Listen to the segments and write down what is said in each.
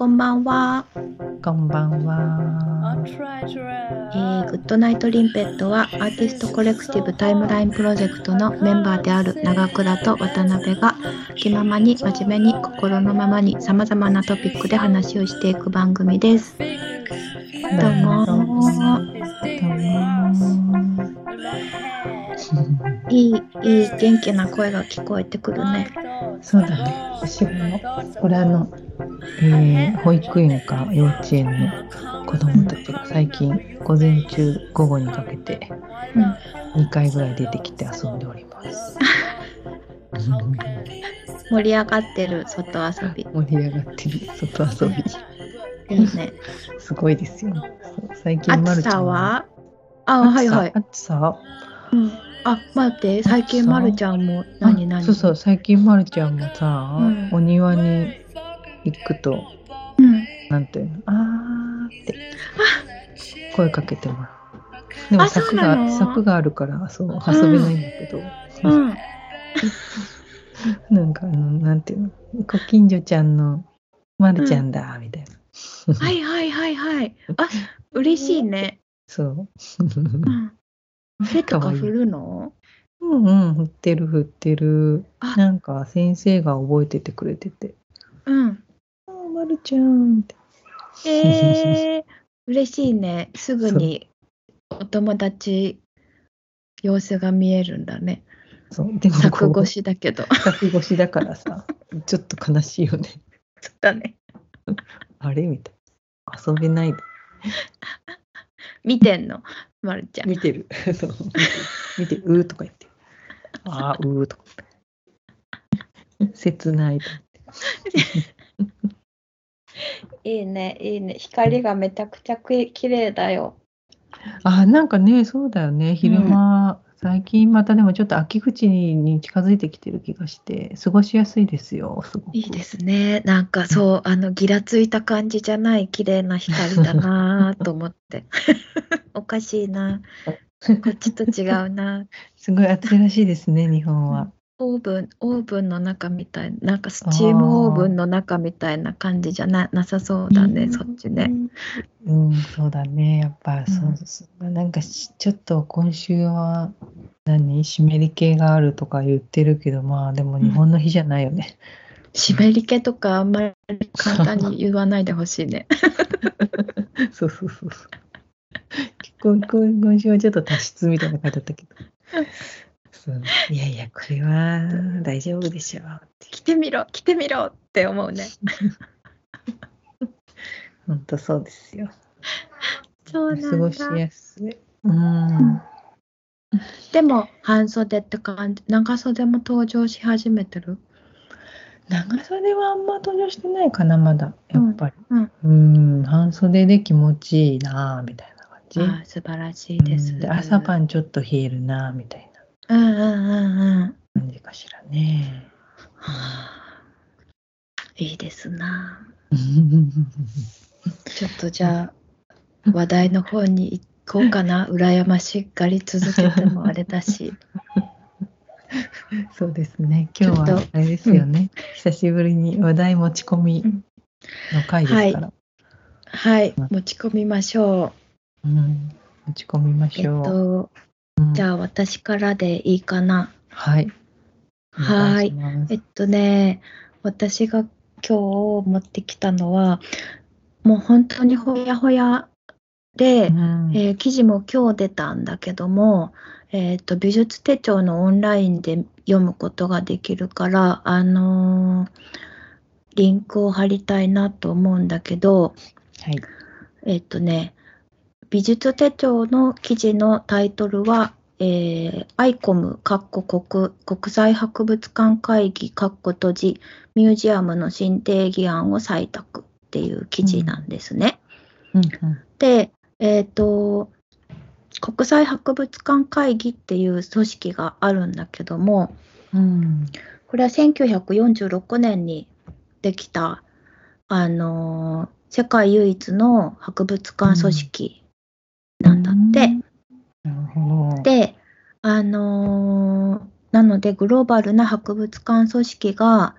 こんばんは。こんばんは。えー、グッドナイトリンペットはアーティストコレクティブタイムラインプロジェクトのメンバーである長倉と渡辺が気ままに真面目に心のままにさまざまなトピックで話をしていく番組です。どうもどうもいい、いい元気な声が聞こえてくるね。そうだね。後ろの、これあの、えー、保育園か幼稚園の子供たちが最近午前中午後にかけてうん、2回ぐらい出てきて遊んでおります。盛り上がってる外遊び。盛り上がってる外遊び。いいね。すごいですよ。そう最近ま暑るちゃんさは？あ、はいはい。暑さ？うん、あ、待って、最近まるちゃんも何何？あそうそう、最近まるちゃんもさ、うんお庭に行くと、うん。なんていうの、あーって声かけてもらう。でも柵が柵があるからそう遊べないんだけど、うん。なんかあのなんていうの、ご近所ちゃんのまるちゃんだみたいな。はいはいはいはい。あ、嬉しいね。そう。うん。手とか振るの？うんうん、振ってる振ってる。あなんか先生が覚えててくれてて、うん。あーまるちゃんって。えー、嬉しいね。すぐにお友達様子が見えるんだね。そう、でもこ柵う越しだけど。柵越しだからさ、ちょっと悲しいよね。そうだね。あれ？みたいな。遊べないで。見てんの、まるちゃん。見てる。そう見てる。うーとか言って。あー、うーとか。切ないと いいね、いいね。光がめちゃくちゃき綺麗だよ。あー、なんかね、そうだよね。昼間、最近またでもちょっと秋口に近づいてきてる気がして、過ごしやすいですよ、すごく。いいですね。なんかそう、あの、ギラついた感じじゃない綺麗な光だなぁと思って。おかしいな。こっちと違うな。すごい暑いらしいですね、日本は。オーブン、オーブンの中みたいな、なんかスチームオーブンの中みたいな感じじゃななさそうだね、そっちね。うん、そうだね。やっぱ、そううんそうなんかしちょっと今週は何湿り気があるとか言ってるけど、まあでも日本の日じゃないよね。湿り気とかあんまり簡単に言わないでほしいね。そうそうそうそう。今週はちょっと多湿みたいな感じだったけど。そういやいや、これは大丈夫でしょう。来てみろ、来てみろって思うね。本当そうですよ。そう過ごしなんだ。やすい。うん。でも、半袖って感じ、長袖も登場し始めてる？長袖はあんま登場してないかな、まだ。やっぱり。うんうん、半袖で気持ちいいな、みたいな感じ。ああ素晴らしいです。うんで朝晩ちょっと冷えるな、みたいうんうんうんうん。なかしらね。はあいいですな。ちょっとじゃあ、話題の方に行こうかな。羨ましがり続けてもあれだし。そうですね。今日はあれですよね。久しぶりに話題持ち込みの回ですから。はい、持ち込みましょうん、持ち込みまう。えっしょう。と、うんじゃあ私からでいいかな。はい。はいえっとね、私が今日持ってきたのは、もう本当にほやほやで、うんえー記事も今日出たんだけども、えー、と美術手帳のオンラインで読むことができるから、あのーリンクを貼りたいなと思うんだけど、はい。えっ、とね、美術手帳の記事のタイトルは、えー、アイコム、カッコ国国際博物館会議、カッコ閉じ、ミュージアムの新定義案を採択っていう記事なんですね。うんうんで、えっ、と、国際博物館会議っていう組織があるんだけども、うんこれは1946年にできた、あのー世界唯一の博物館組織。なるほど。で、あのーなのでグローバルな博物館組織が、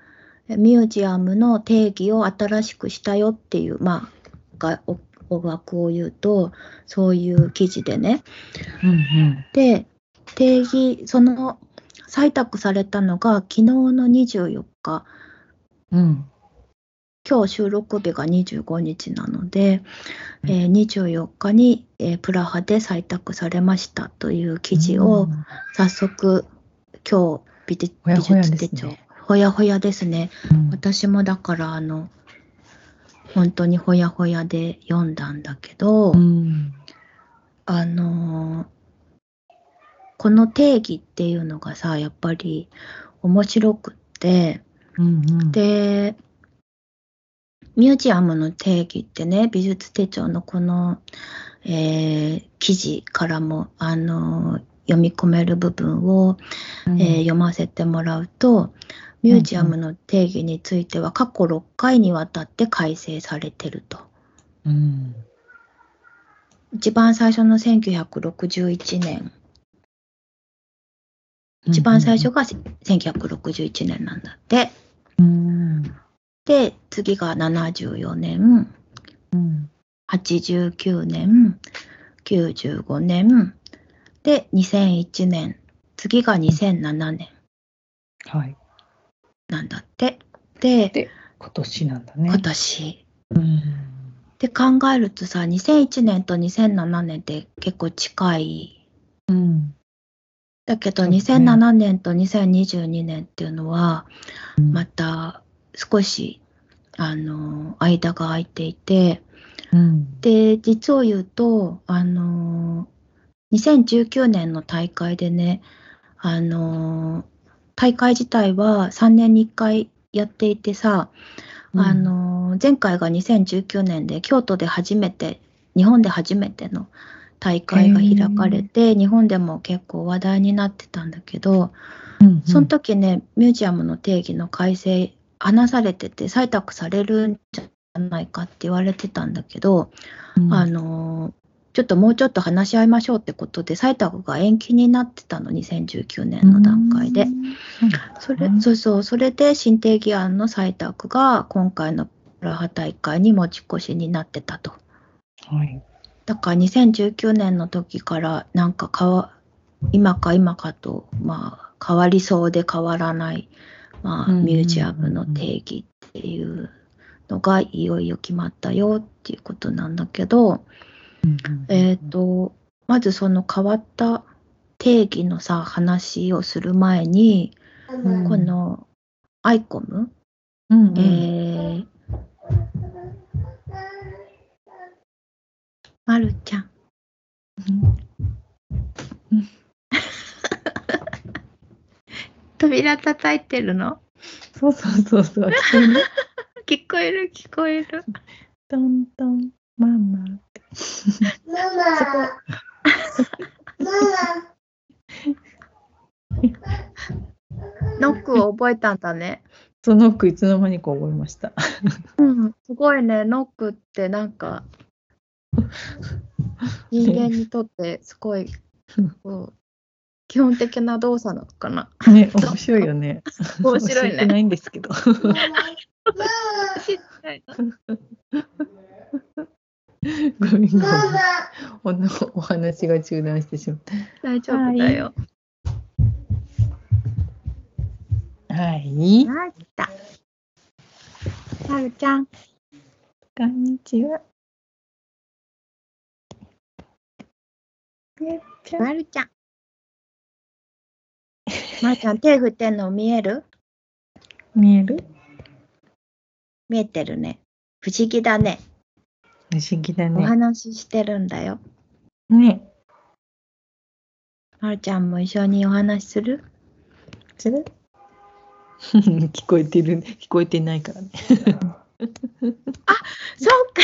ミュージアムの定義を新しくしたよっていう、まあ、がお大枠を言うと、そういう記事でね。うんうん。で、定義、その採択されたのが昨日の24日、うん。今日収録日が25日なので、うん。えー24日に、えープラハで採択されましたという記事を、うん。早速今日美術ほやほや美術手帳ですねほやほやですね。うん。私もだからあの本当にほやほやで読んだんだけど、うん。あのーこの定義っていうのがさやっぱり面白くってうんうん。でミュージアムの定義ってね美術手帳のこの、えー記事からも、あのー読み込める部分を、うんえー読ませてもらうとミュージアムの定義については過去6回にわたって改正されてると。うん。一番最初の1961年一番最初が1961年なんだって。うん。で次が74年うん。89年95年で2001年次が2007年はい。なんだって。でで、今年なんだね。今年。うん。で考えるとさ2001年と2007年って結構近いうん。だけどそうね2007年と2022年っていうのはうんまた少しあの間が空いていて。うん。で実を言うとあの2019年の大会でねあの大会自体は3年に1回やっていてさ、あの前回が2019年で京都で初めて日本で初めての大会が開かれて日本でも結構話題になってたんだけどうん、その時ねミュージアムの定義の改正話されてて採択されるんじゃないかって言われてたんだけど、うん、あのちょっともうちょっと話し合いましょうってことで採択が延期になってたの2019年の段階で。うんそれそうそうそれで新定義案の採択が今回のプラハ大会に持ち越しになってたと。はい。だから2019年の時からなんか変わ今か今かと、まあ、変わりそうで変わらない、まあ、うんうんうんうんミュージアムの定義っていうのがいよいよ決まったよっていうことなんだけど、えっ、とまずその変わった定義のさ話をする前に、うん。このアイコム、うんうん、えー、まるちゃん。扉叩いてるの？そうそうそうそう。聞こえる？聞こえる？聞こえる。トントンママって。ママ。マノックを覚えたんだね。その句いつの間にか覚えました。うん、すごいね、ノックってなんか、人間にとってすごい、こう基本的な動作なのかな。ね、面白いよね。面白いね教えてないんですけど。ごめんごめん。おのお話が中断してしまっ大丈夫だよ。た。はい。あ来た。はるちゃん。こんにちは。まるちゃん。まるちゃん、手振ってんの見える？見える？見えてるね。不思議だね。不思議だおね。話ししてるんだよ。ね。まるちゃんも一緒にお話しする？する？聞こえてる、聞こえてないからね。そうか。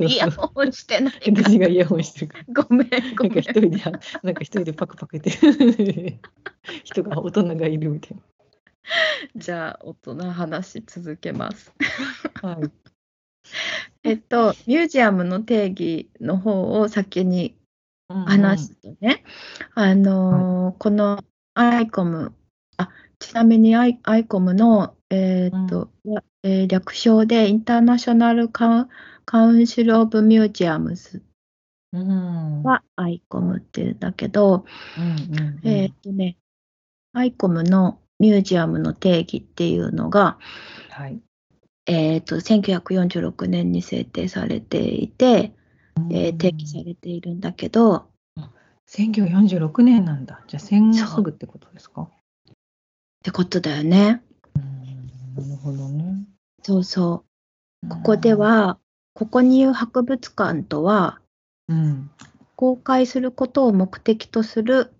イヤホンしてないか私がイヤホンしてるから。ごめん、ごめんなんか一。人で、なんか一人でパクパク言ってる 人が、大人がいるみたいじゃあ、大人話続けます。な。はい。えっと、ミュージアムの定義の方を先に話すとね、あのーこの ICOM、あちなみにアイ ICOM のえーっと、えー略称で International Council of Museumsうん。は ICOM っていうんだけど、うんうんうんえーっとね、 ICOM のミュージアムの定義っていうのが、はい。えーっと、1946年に制定されていて、えー定義されているんだけど、1946年なんだ。じゃあ戦後すぐってことですか？ってことだよね。うんなるほどね。そうそう。ここでは、ここに言う博物館とは、うん。公開することを目的とする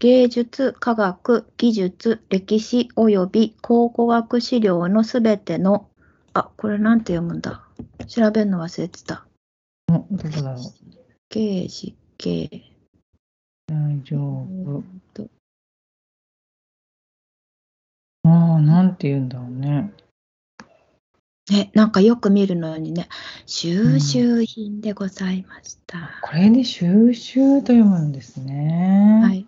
芸術、科学、技術、歴史及び考古学資料のすべての、あ、これなんて読むんだ。調べるの忘れてた。おどこだろう。芸事、芸。大丈え夫ああ、なんて言うんだろうね。ね、なんかよく見るのにね、収集品でございました。これで収集と読むんですね。はい。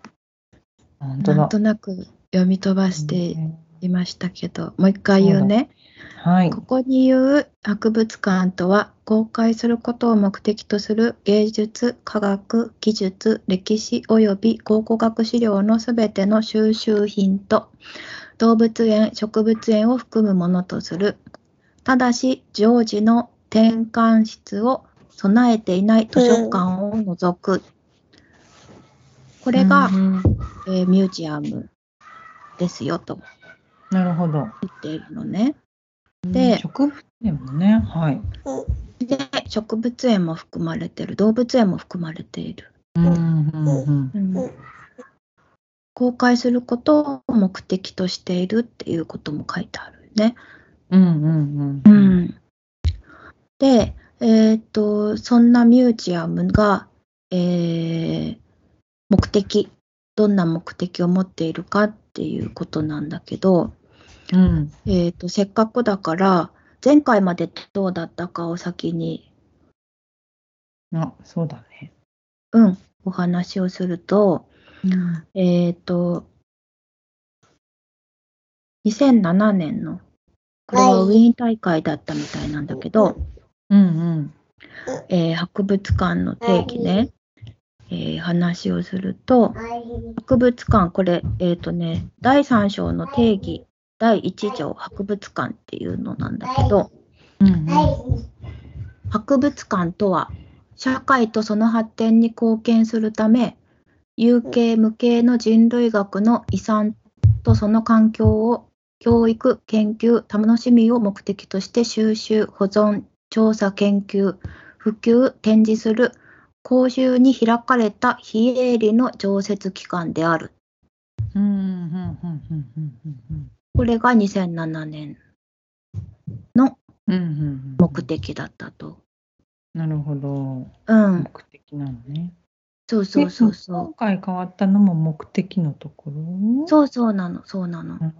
なん。となく読み飛ばしてうんいましたけど、もう一回言うね。はい。ここに言う博物館とは公開することを目的とする芸術、科学、技術、歴史及び考古学資料のすべての収集品と動物園、植物園を含むものとする。ただし、常時の転換室を備えていない図書館を除く。これが、うんえーミュージアムですよとなるほど。言っているのね。で植物園もね、はい。で、植物園も含まれてる、動物園も含まれている。うんうんうんうん公開することを目的としているっていうことも書いてあるね。うんうんううん。ん、で、えっ、と、そんなミュージアムが、えー目的、どんな目的を持っているかっていうことなんだけど、うん。えっ、と、せっかくだから、前回までどうだったかを先に、あ、そうだね。うん、お話をすると、うん。えっ、と、2007年の、これはウィーン大会だったみたいなんだけど、うんうん。えー博物館の定義ね、えー話をすると、博物館、これ、えっ、とね、第3章の定義、第1条博物館っていうのなんだけど、うんうん。博物館とは、社会とその発展に貢献するため、有形無形の人類学の遺産とその環境を教育、研究、楽しみを目的として収集、保存、調査、研究、普及、展示する公衆に開かれた非営利の常設機関である。うんうんうんうんうんうんこれが2007年の。目的だったと。なるほど。うん、目的なのね。そうそうそうそ今回変わったのも目的のところ？う。そうそうなの、そうなの。なる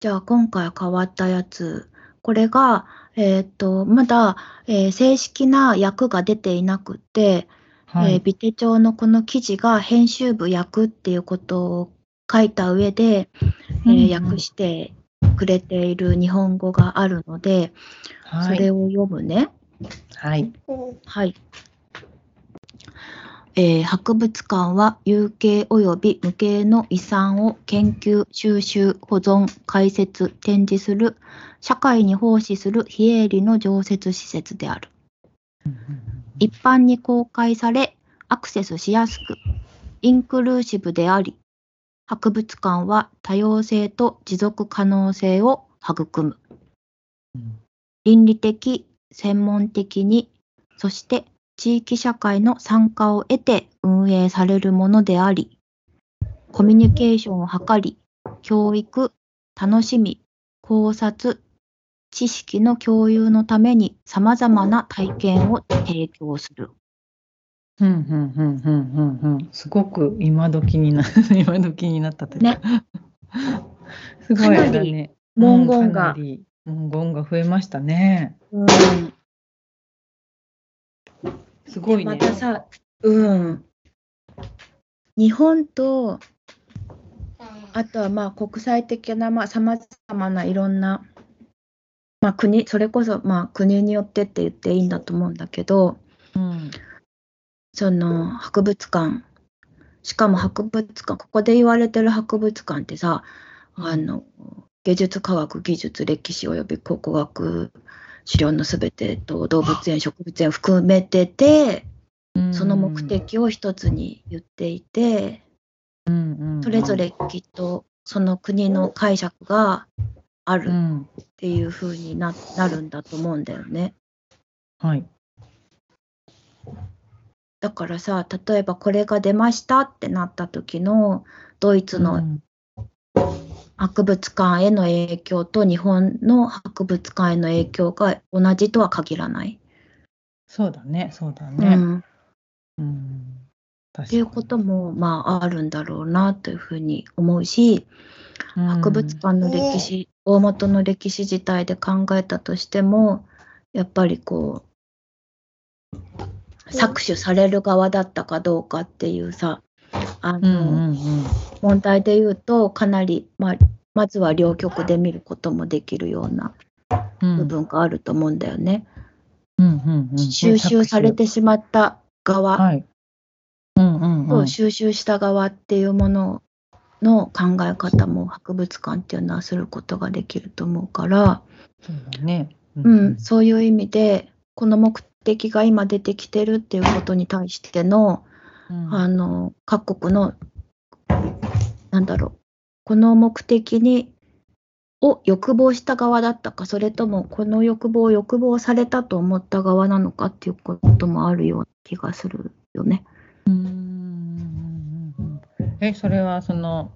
じゃあ今回変わったやつ、これが、えーっと、まだ、えー正式な訳が出ていなくって、はい。えービテ帳のこの記事が編集部訳っていうことを書いた上で、えー訳してくれている日本語があるので、はい。それを読むね。はい。はい。えー博物館は有形及び無形の遺産を研究、収集、保存、解説、展示する社会に奉仕する非営利の常設施設である。一般に公開され、アクセスしやすく、インクルーシブであり、博物館は多様性と持続可能性を育む。うん倫理的、専門的に、そして地域社会の参加を得て運営されるものであり、コミュニケーションを図り、教育、楽しみ、考察、知識の共有のために様々な体験を提供する。うんうんうんうんうんうん。すごく今時にな今時になったというか。すごいだね。文言がうん文言が増えましたね。すごいね。またさ、うん。日本とあとはまあ国際的なさまざ、まないろんな、まあ、国それこそまあ国によってって言っていいんだと思うんだけど、うんその博物館しかも博物館ここで言われてる博物館ってさあの芸術科学技術歴史および考古学資料のすべてと動物園植物園含めててその目的を一つに言っていてそれぞれきっとその国の解釈があるっていう風にななるんだと思うんだよね。はい。だからさ例えばこれが出ましたってなった時のドイツの博物館への影響と日本の博物館への影響が同じとは限らない。そうだね。そうだうね。ん、うん。っていうこともまああるんだろうなというふうに思うし博物館の歴史大元の歴史自体で考えたとしてもやっぱりこう搾取される側だったかどうかっていうさあうんの、うんうん。問題で言うとかなり、まあ、まずは両極で見ることもできるようなうん。部分があると思うんだよね。うんうんうん。収集されてしまった側。はい。うんうんうん。と収集した側っていうものの考え方も博物館っていうのはすることができると思うから、そうだね。うん、そういう意味でこの目的が今出てきてるっていうことに対してのうん。あの各国のなんだろうこの目的にを欲望した側だったかそれともこの欲望を欲望されたと思った側なのかっていうこともあるような気がするよね。うん。え、それはその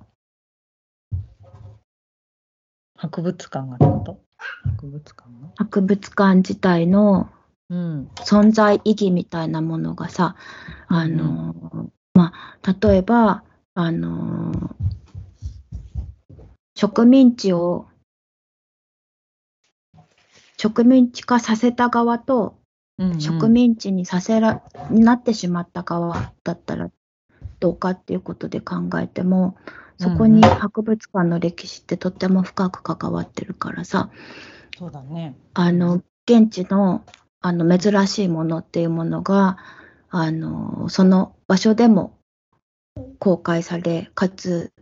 博物館がってこと？博物館が？博物館自体のうん。存在意義みたいなものがさあの、まあ例えばあの植民地を植民地化させた側とうんうん植民地にさせらになってしまった側だったらどうかっていうことで考えてもそこにうんうん博物館の歴史ってとっても深く関わってるからさそうだね。あの現地のあの珍しいものっていうものがあのその場所でも公開されかつ、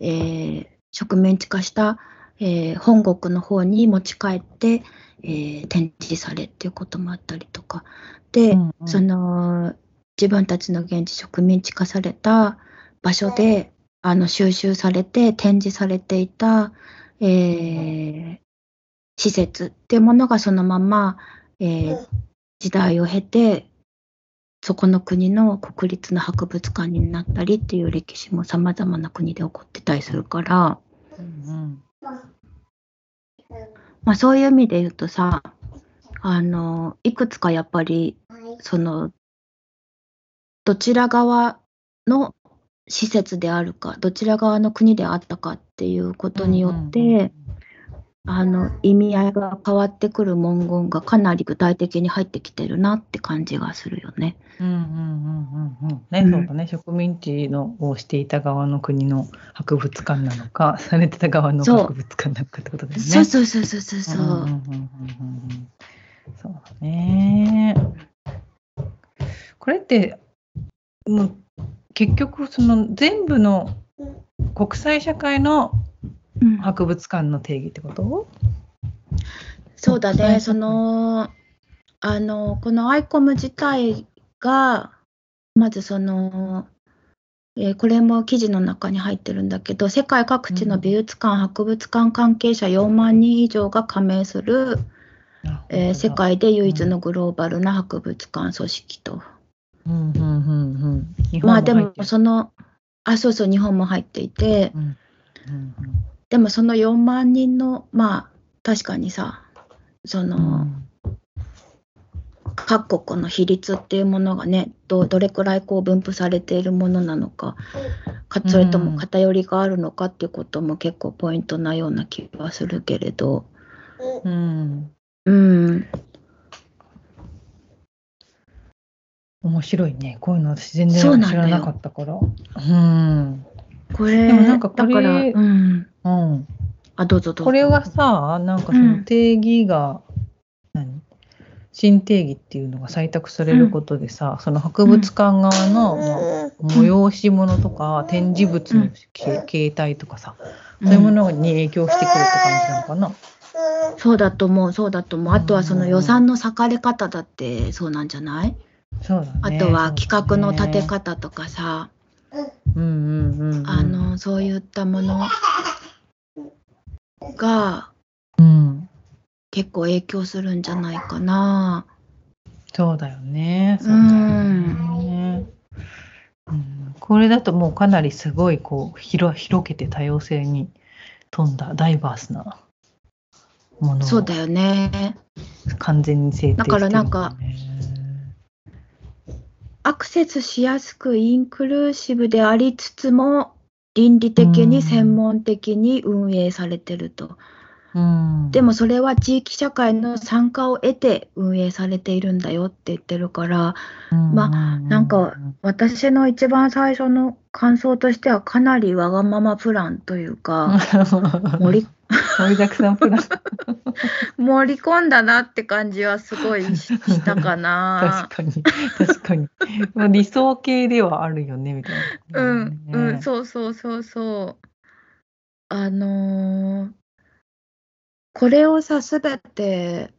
えー植民地化した、えー本国の方に持ち帰って、えー展示されっていうこともあったりとか。で、うんうん。その自分たちの現地植民地化された場所であの収集されて展示されていた、えー施設っていうものがそのまま、えー時代を経てそこの国の国立の博物館になったりっていう歴史もさまざまな国で起こってたりするから、うんまあ、そういう意味で言うとさあのいくつかやっぱりそのどちら側の施設であるかどちら側の国であったかっていうことによって、うんうんうんあの意味合いが変わってくる文言がかなり具体的に入ってきてるなって感じがするよね。うんうんうんうんうんね、うんそうだね植民地のをしていた側の国の博物館なのかされてた側の博物館なのかってことだよね。そうそうそうそうそうそう。うんうんうんうんうんうんそうだね。これってもう結局その全部の国際社会のうん。博物館の定義ってこと？そうだね、はいその、あの、このアイコム自体が、まずその、えーこれも記事の中に入ってるんだけど、世界各地の美術館、博物館関係者4万人以上が加盟する、えー世界で唯一のグローバルな博物館組織と。うんうんうんうん。日まあでもその、あ、そうそう、日本も入っていて、うんうんでもその4万人の、まあ確かにさ、その、うん各国の比率っていうものがねどどれくらいこう分布されているものなのかかそれとも偏りがあるのかっていうことも結構ポイントなような気はするけれどうんうん面白いね。こういうの私全然そうなんだよ知らなかったから。うん。これ、でもなんかこれだから、うん。うん。あ、どうぞどうぞ。これはさ、なんかその定義が、何？新定義っていうのが採択されることでさ、その博物館側の、まあ催し物とか展示物のけ形態とかさ、そういうものに影響してくるって感じなのかな？そうだと思う、そうだと思う。あとはその予算の割かれ方だってそうなんじゃない、そうだね。あとは企画の立て方。方とかさ、うんうんうん、うん。あ、の、そういったものがうん。結構影響するんじゃないかな。そうだよね。そうだよね。うん、これだともうかなりすごいこう広広げて多様性に富んだダイバースなものをそうだよね。完全に制定してるだからなんかアクセスしやすくインクルーシブでありつつも倫理的に専門的に運営されてると。うん、でもそれは地域社会の参加を得て運営されているんだよって言ってるから、まあなんか私の一番最初の感想としてはかなりわがままプランというか、盛り盛りだくさんプラン。盛り込んだなって感じはすごいししたかな。確。かに確かに。まあ理想形ではあるよねみたいな、うん、うん、うそうそうそうそう。あのーこれをさ、すべて、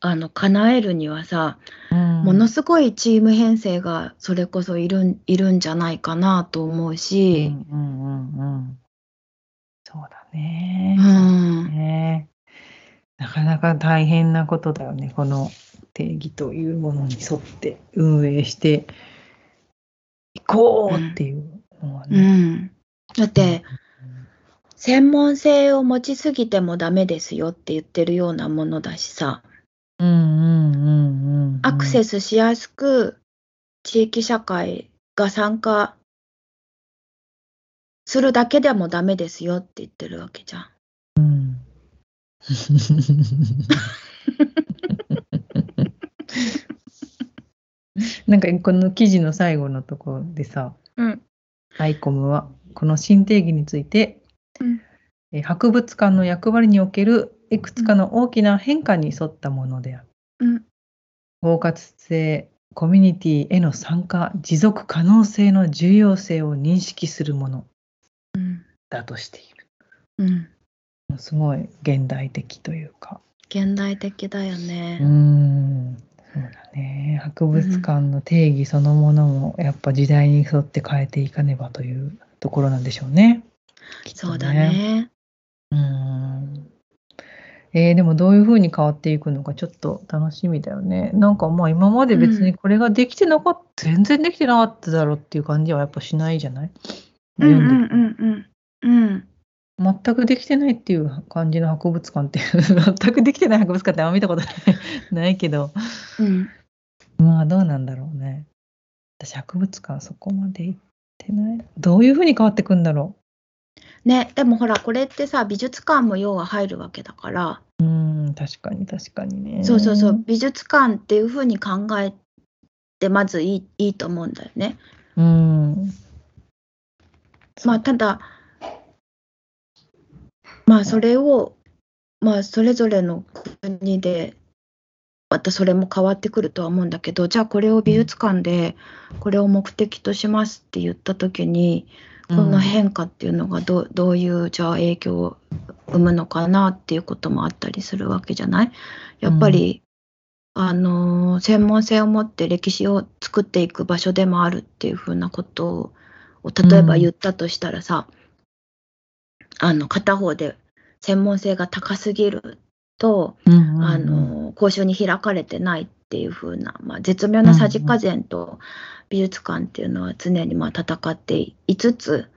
あの、叶えるにはさ、んものすごいチーム編成がそれこそいるんいるんじゃないかなと思うし、うんうんうんうんそうだうね。ん、ねなかなか大変なことだよね。この定義というものに沿って運営していこうっていうのはうね。ん。だって、専門性を持ちすぎてもダメですよって言ってるようなものだしさ、うんうんうんうん。アクセス。スしやすく地域社会が参加するだけでもダメですよって言ってるわけじゃん。うんなんかこの記事の最後のところでさ、うん。アイコムはこの新定義について、うんえー博物館の役割におけるいくつかの大きな変化に沿ったものである。うん。包括性、コミュニティへの参加、持続可能性の重要性を認識するものうん。だとしている。うん。すごい現代的というか。現代的だよね。ん、そうだね。博物館の定義そのものもやっぱ時代に沿って変えていかねばというところなんでしょうね。きっとそうだ。ね。うーん。えーでもどういうふうに変わっていくのかちょっと楽しみだよね。なんかまあ今まで別にこれができてなかった、全然できてなかっただろうっていう感じはやっぱしないじゃない？うんうんうんうん。うん。全くできてないっていう感じの博物館って全くできてない博物館ってあんま見たことないないけどうん。まあどうなんだろうね私博物館そこまで行ってないどういうふうに変わってくんだろね、でもほら、これってさ、美術館も要は入るわけだから、ううん確かに確かにね。そうそうそう、美術館っていうふうに考えて、まずいいいいと思うんだよね。うん。まあ、ただ、まあ、それを、まあ、それぞれの国で、またそれも変わってくるとは思うんだけど、じゃあこれを美術館で、これを目的としますって言ったときに、この変化っていうのがどうどういうじゃあ影響を生むのかなっていうこともあったりするわけじゃない？やっぱり、あのー専門性を持って歴史を作っていく場所でもあるっていうふうなことを例えば言ったとしたらさ、あの片方で専門性が高すぎると、うんうんうんあの交渉に開かれてないっていう風な、まあ、絶妙なさじ加減と美術館っていうのは常にまあ戦っていつつ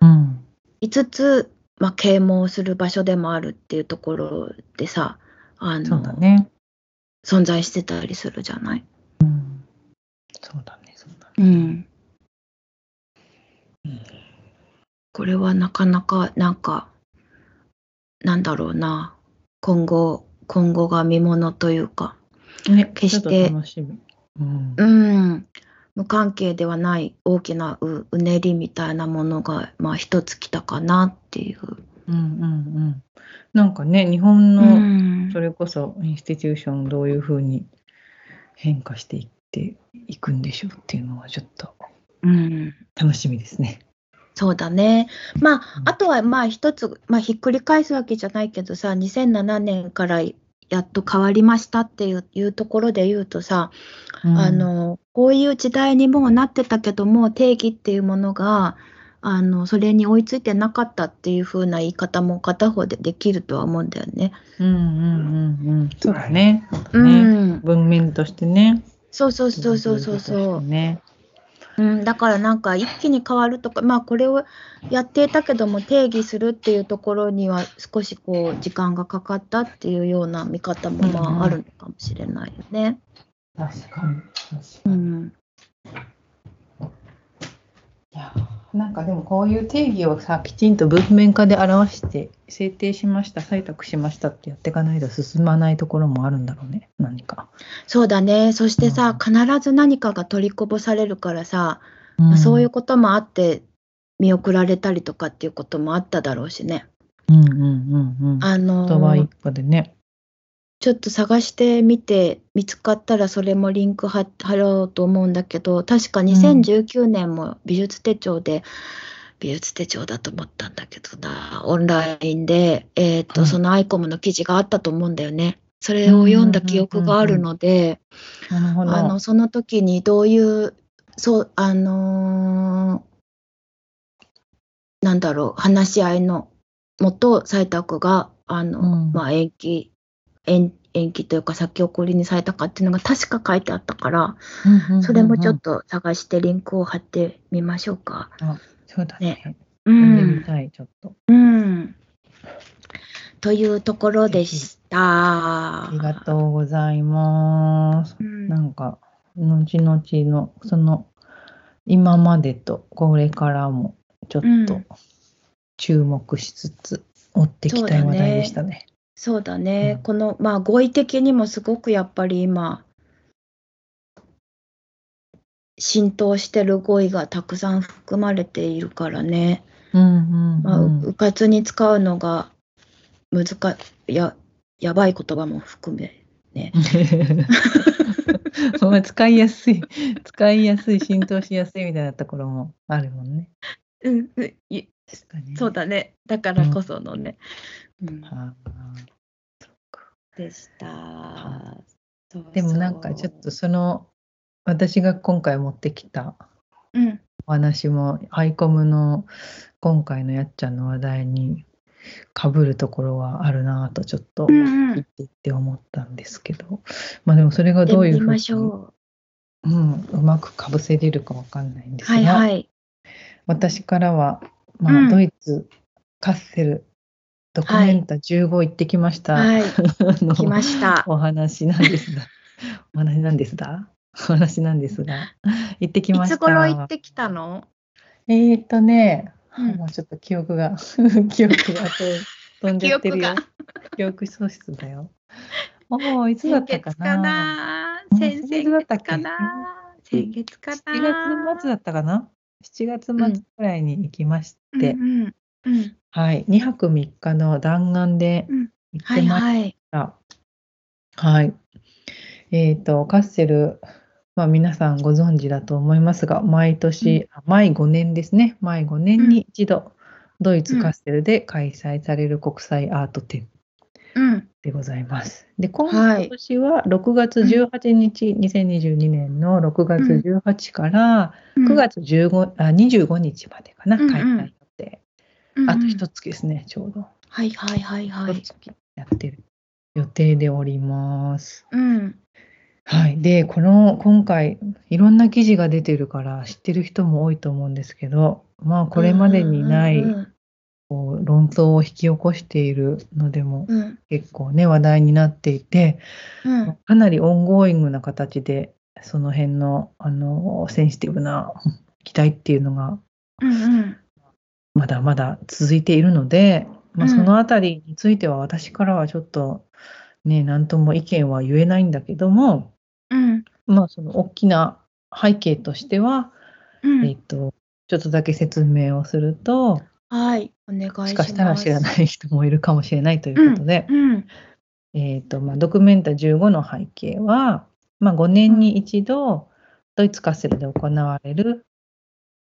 うん。いつつ、まあ、啓蒙する場所でもあるっていうところでさあのそうだね。存在してたりするじゃない？うん。そうだねそうだね。うん。うんこれはなかなかなんかなんだろうな。今後今後が見ものというかね決してうん。うん無関係ではない大きなううねりみたいなものが、まあ、一つ来たかなっていう。うんうんうん。なんかね、日本のそれこそインスティテューションどういうふうに変化していっていくんでしょうっていうのはちょっとうん楽しみですね。そうだね。まあう、んあとはまあ一つ、まあ、ひっくり返すわけじゃないけどさ、2007年からやっと変わりましたっていういうところで言うとさ、あの、こういう時代にもうなってたけども、定義っていうものが、あの、それに追いついてなかったっていう風な言い方も片方でできるとは思うんだよね。うんうんうんうん。そうだね。うねん。文面としてね。そうそうそうそうそうそう。ね。うん、だからなんか一気に変わるとか、まあこれをやっていたけども定義するっていうところには少しこう時間がかかったっていうような見方もまうんうんああるのかもしれないよね。確かに。確うかにん、いやなんかでもこういう定義をさきちんと文面化で表して制定しました採択しましたってやっていかないと進まないところもあるんだろうね。何か、そうだね。そしてさ、必ず何かが取りこぼされるからさ、まあそういうこともあって見送られたりとかっていうこともあっただろうしね。うんうんうんうん。あの言葉一個でねちょっと探してみて見つかったらそれもリンク貼貼ろうと思うんだけど確か2019年も美術手帳で、美術手帳だと思ったんだけどなオンラインで、えーとはい。そのアイコムの記事があったと思うんだよね。それを読んだ記憶があるので、あのその時にどういうそうあのーなんだろう話し合いのもと採択があの、うん。まあ、延期延延期というか先送りにされたかっていうのが確か書いてあったから、うんうんうんうんそれもちょっと探してリンクを貼ってみましょうか。そうだね。う読んでみん、たいちょっと。うん、というところでした。ありがとうございます。うん。なんか後々のその今までとこれからもちょっとうん。注目しつつ追っていきたい話題でしたね。そうだね、うん。このまあ語彙的にもすごくやっぱり今浸透してる語彙がたくさん含まれているからね、うんうんまあ、うんうかつに使うのが難ややばい言葉も含めね。まあ使いやすい。使いやすい浸透しやすいみたいなところもあるもんね。うん、うんい確かにそうだね。だからこそのね、うん。あ。でした。そうーでもなんかちょっとその私が今回持ってきたそううん。お話もアイコムの今回のやっちゃんの話題にかぶるところはあるなぁとちょっとうんうん。言っていって思ったんですけど、まあでもそれがどういうふうにやってみましょう。ん、うまくかぶせれるかわかんないんでう。すが、はいはい。私からは、まあうん。ドイツカッセルドキュメンタ15行ってきました、はい、ました。お話なんですが。お話なんですが？お話なんですが。行ってきました。いつ頃行ってきたの？えーっとね、うん。もうちょっと記憶が 記憶が飛んじゃってるよ。記憶記憶喪失だよ。おおいつだったか先月かな？先月だったかな先月かな？7月末だったかな？7月末くらいに行きまして、うんうんうんはい。2泊3日の弾丸でうん。行っはいてましはい。たはい、えっ、とカッセルまあ皆さんご存知だと思いますが毎年、あ毎5年ですね。毎5年に一度、ドイツカッセルで開催される国際アート展うん。でございます。で今はい。年は6月18日、2022年の6月18から9月15、あ25日までかな、うんうんあとうん。一月ですね、ちょうど。はいはいはいはい。やってる予定でおります。うん。はい。で、この、今回、いろんな記事が出てるから知ってる人も多いと思うんですけど、まあ、これまでにない、うんこう論争を引き起こしているのでもうん。結構ね、話題になっていて、うん。うんかなり ongoing な形で、その辺の、あの、センシティブな 期待っていうのが、うんまだまだ続いているので、まあ、うんそのあたりについては私からはちょっと、ね、なんとも意見は言えないんだけども、うんまあ、その大きな背景としては、うんえっと、ちょっとだけ説明をすると、はい、お願いします。もしかしたら知らない人もいるかもしれないということで、うん。えっと、まあ、ドキュメンタ15の背景は、まあ、5年に一度、ドイツカッセルで行われる、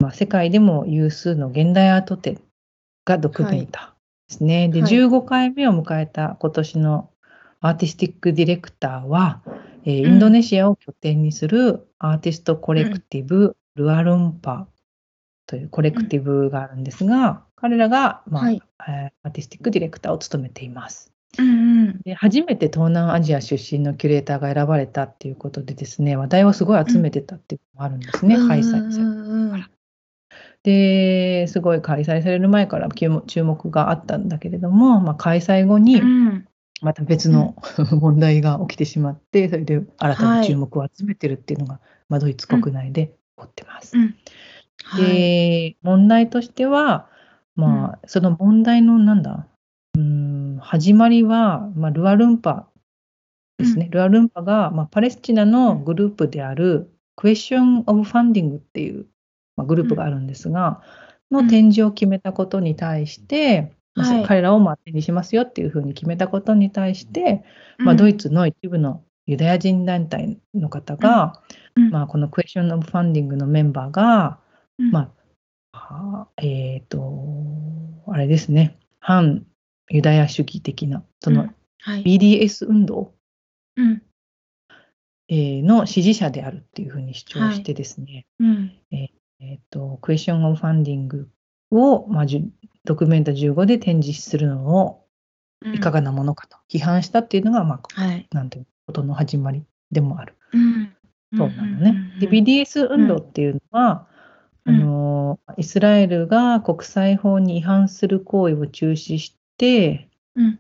まあ、世界でも有数の現代アート展がドキュメンタですね。で、はい。15回目を迎えた今年のアーティスティックディレクターは、えーイうん。ンドネシアを拠点にするアーティストコレクティブ、ルアンルパというコレクティブがあるんですが、彼らが、まあはい。えーアーティスティックディレクターを務めています。うんうん。で初めて東南アジア出身のキュレーターが選ばれたっていうことでですね話題をすごい集めてたっていうのもあるんですね、開催されうんうんうんですごい開催される前から注目があったんだけれども、まあ、開催後にうん。また別の 問題が起きてしまってそれで新たに注目を集めてるっていうのが、まあ、ドイツ国内で起こってます。うん。はい。で問題としては、まあ、その問題のなんだうーん始まりは、まあ、ルアルンパですね、ルアルンパが、まあ、パレスチナのグループであるクエスチョン・オブ・ファンディングっていう、まあ、グループがあるんですが、うん。の展示を決めたことに対して、彼らをまあ展示しますよっていうふうに決めたことに対して、まあ、ドイツの一部のユダヤ人団体の方が、うん。まあ、このクエスチョン・オブ・ファンディングのメンバーが、うん。まあ、はえっ、と、あれですね、反ユダヤ主義的な、そのはい。BDS 運動、うん。えーの支持者であるっていうふうに主張してですね、うん。えっ、と、クエスチョン・オブ・ファンディングを、まあ、ドキュメント15で展示するのをうんいかがなものかと批判したっていうのが、まあ、はい。なんていうことの始まりでもある。うんそうなのね。で、BDS 運動っていうのは、うんあの、イスラエルが国際法に違反する行為を中止して、うん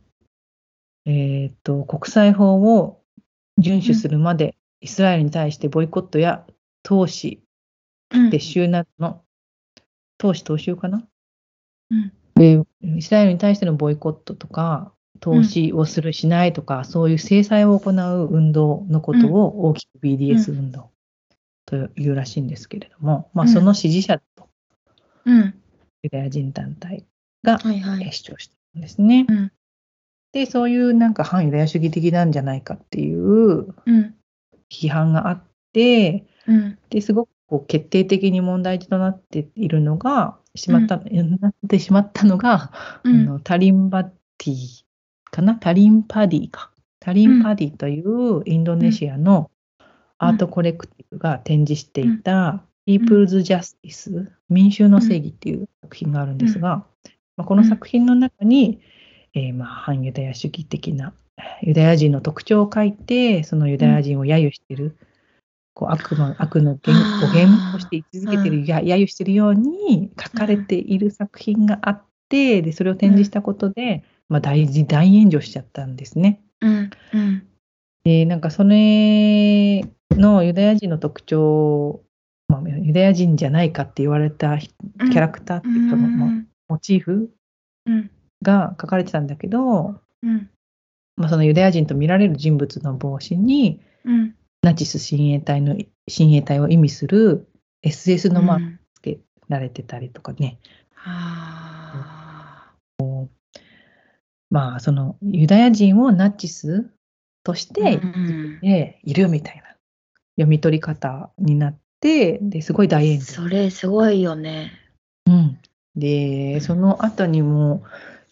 えっと、国際法を遵守するまで、イスラエルに対してボイコットや投資、うん。撤収などの、投資、投資かな？うん。で、イスラエルに対してのボイコットとか、投資をする、しないとか、そういう制裁を行う運動のことを大きく BDS 運動というらしいんですけれども、まあ、うん。その支持者と。うん。ユダヤ人団体が主張してるんですね。うん。で、そういうなんか反ユダヤ主義的なんじゃないかっていううん。批判があって、うん。ですごくこう決定的に問題児となっているのが、しまった、なってしまったのが、うん。あのタリンバティかな？タリンパディか。タリンパディというインドネシアのアートコレクティブが展示していた People's Justice 民衆の正義っていう作品があるんですが、まあ、この作品の中に、えーまあ反ユダヤ主義的なユダヤ人の特徴を書いて、そのユダヤ人を揶揄している、こう悪の悪の源あー語源として位置づけている、うんや揶揄しているように書かれている作品があって、でそれを展示したことで、まあ、大事大炎上しちゃったんですね。うんうん。でなんかそれのユダヤ人の特徴、まあ、ユダヤ人じゃないかって言われたキャラクターっていうか、まあモチーフうん。が書かれてたんだけど、うん。まあ、そのユダヤ人と見られる人物の帽子にうんナチス親衛隊の親衛隊を意味する SS のマークうん。つけられてたりとかね、あまあそのユダヤ人をナチスとしーているみたいな読み取り方になってですごい大炎上。それすごいよね。うん、で、その後にも、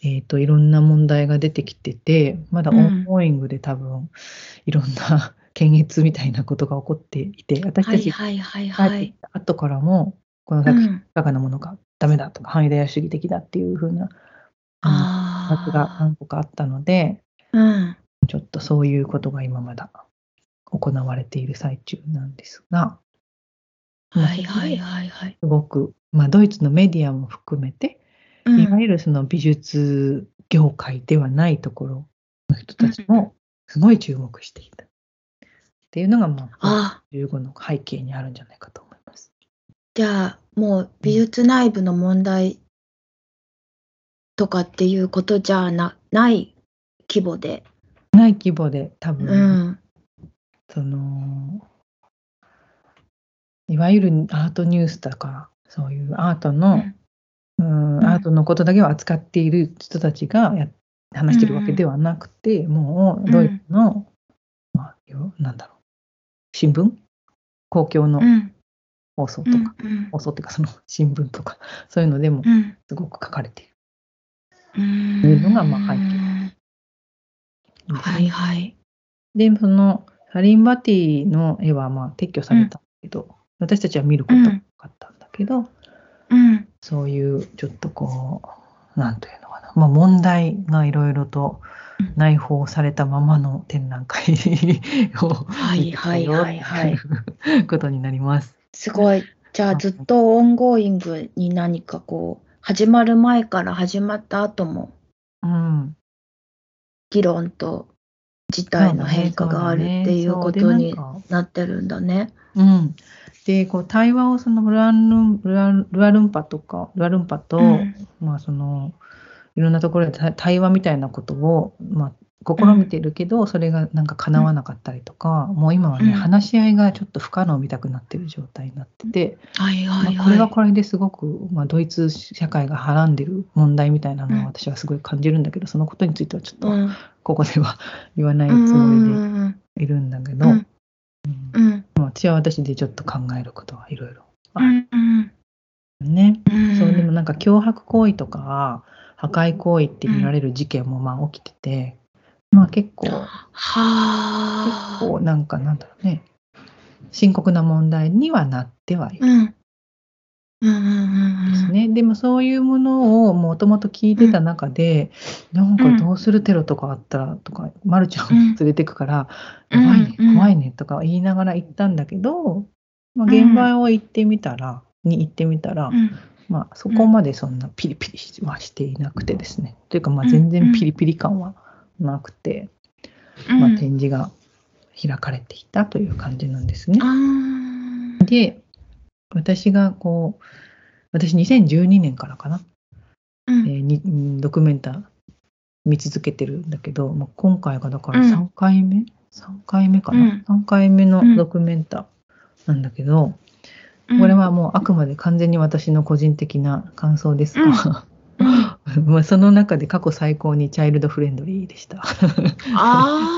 えっ、と、いろんな問題が出てきてて、まだオンゴーイングで多分、いろんな検閲みたいなことが起こっていて、私はたちいはいはい帰はい。後からも、このう作品、いん、かがなものがダメだとか、反ユダヤ主義的だっていうふうな、あの、発があ何個かあったので、あ。うん。ちょっとそういうことが今まだ行われている最中なんですが、まあはいはいはいはい。すごく、まあ、ドイツのメディアも含めて、うんいわゆるその美術業界ではないところの人たちもすごい注目していた。っていうのが、まあ、あ15の背景にあるんじゃないかと思います。じゃあもう美術内部の問題とかっていうことじゃなない規模で。ない規模で多分、うん。その、いわゆるアートニュースとか、そういうアートの、うんうんアートのことだけを扱っている人たちがや話してるわけではなくて、もうドイツの、まあ、よなんだろう、新聞？公共のうん。放送とか、うん放送っていうかその新聞とか、そういうのでもうん。すごく書かれている。うん。いうのがまあ背景はいはい。で、そのサリンバティの絵はまあ撤去されたんだけど、私たちは見ることがなかったんだけど、うん。そういうちょっとこう、なんというのかな、まあ、問題がいろいろとうん内包されたままの展覧会をはいはいはいはい。ということになります。すごい。じゃあずっと ongoing に何かこう、始まる前から始まった後もうん、議論と事態の変化があるっていうことになってるんだね。うん、でこう対話をそのルアルンパとかルアルンパと、うんまあそのいろんなところで対対話みたいなことを、まあ、試みてるけど、それがなんか叶わなかったりとか、もう今はね、うん。話し合いがちょっと不可能みたくなってる状態になってて、まあこれは。はいこれですごく、まあ、ドイツ社会がはらんでる問題みたいなのうん。は私はすごい感じるんだけど、そのことについてはちょっとうん。ここでは言わないつうんもうんりでいるんだけど、うん。私は私でちょっと考えることはいろいろある。ね。うん。そうでもなんか脅迫行為とか破壊行為って見られる事件もまあ起きてて、まあ結構結はあ。構なんかなんだろうね深刻な問題にはなってはいるうん。うんうんうんうん。ですね。でもそういうものをもともと聞いてた中で、なんかどうするテロとかあったらとか、まるちゃんを連れてくから、うんやばいね、うん怖いねとか言いながら行ったんだけど、まあ、現場を行ってみたら、に行ってみたら、うんまあそこまでそんなピリピリはしていなくてですね。というかまあ全然ピリピリ感はなくて、まあうん展示が開かれていたという感じなんですね。で、私がこう、私2012年からかな、うん。えードキュメンタ見続けてるんだけど、まあ、今回がだからうん。3回目、3回目かな、うん。3回目のうん。ドキュメンタなんだけど、うんこれはもうあくまで完全に私の個人的な感想ですが、うん まあその中で過去最高にチャイルドフレンドリーでした。あ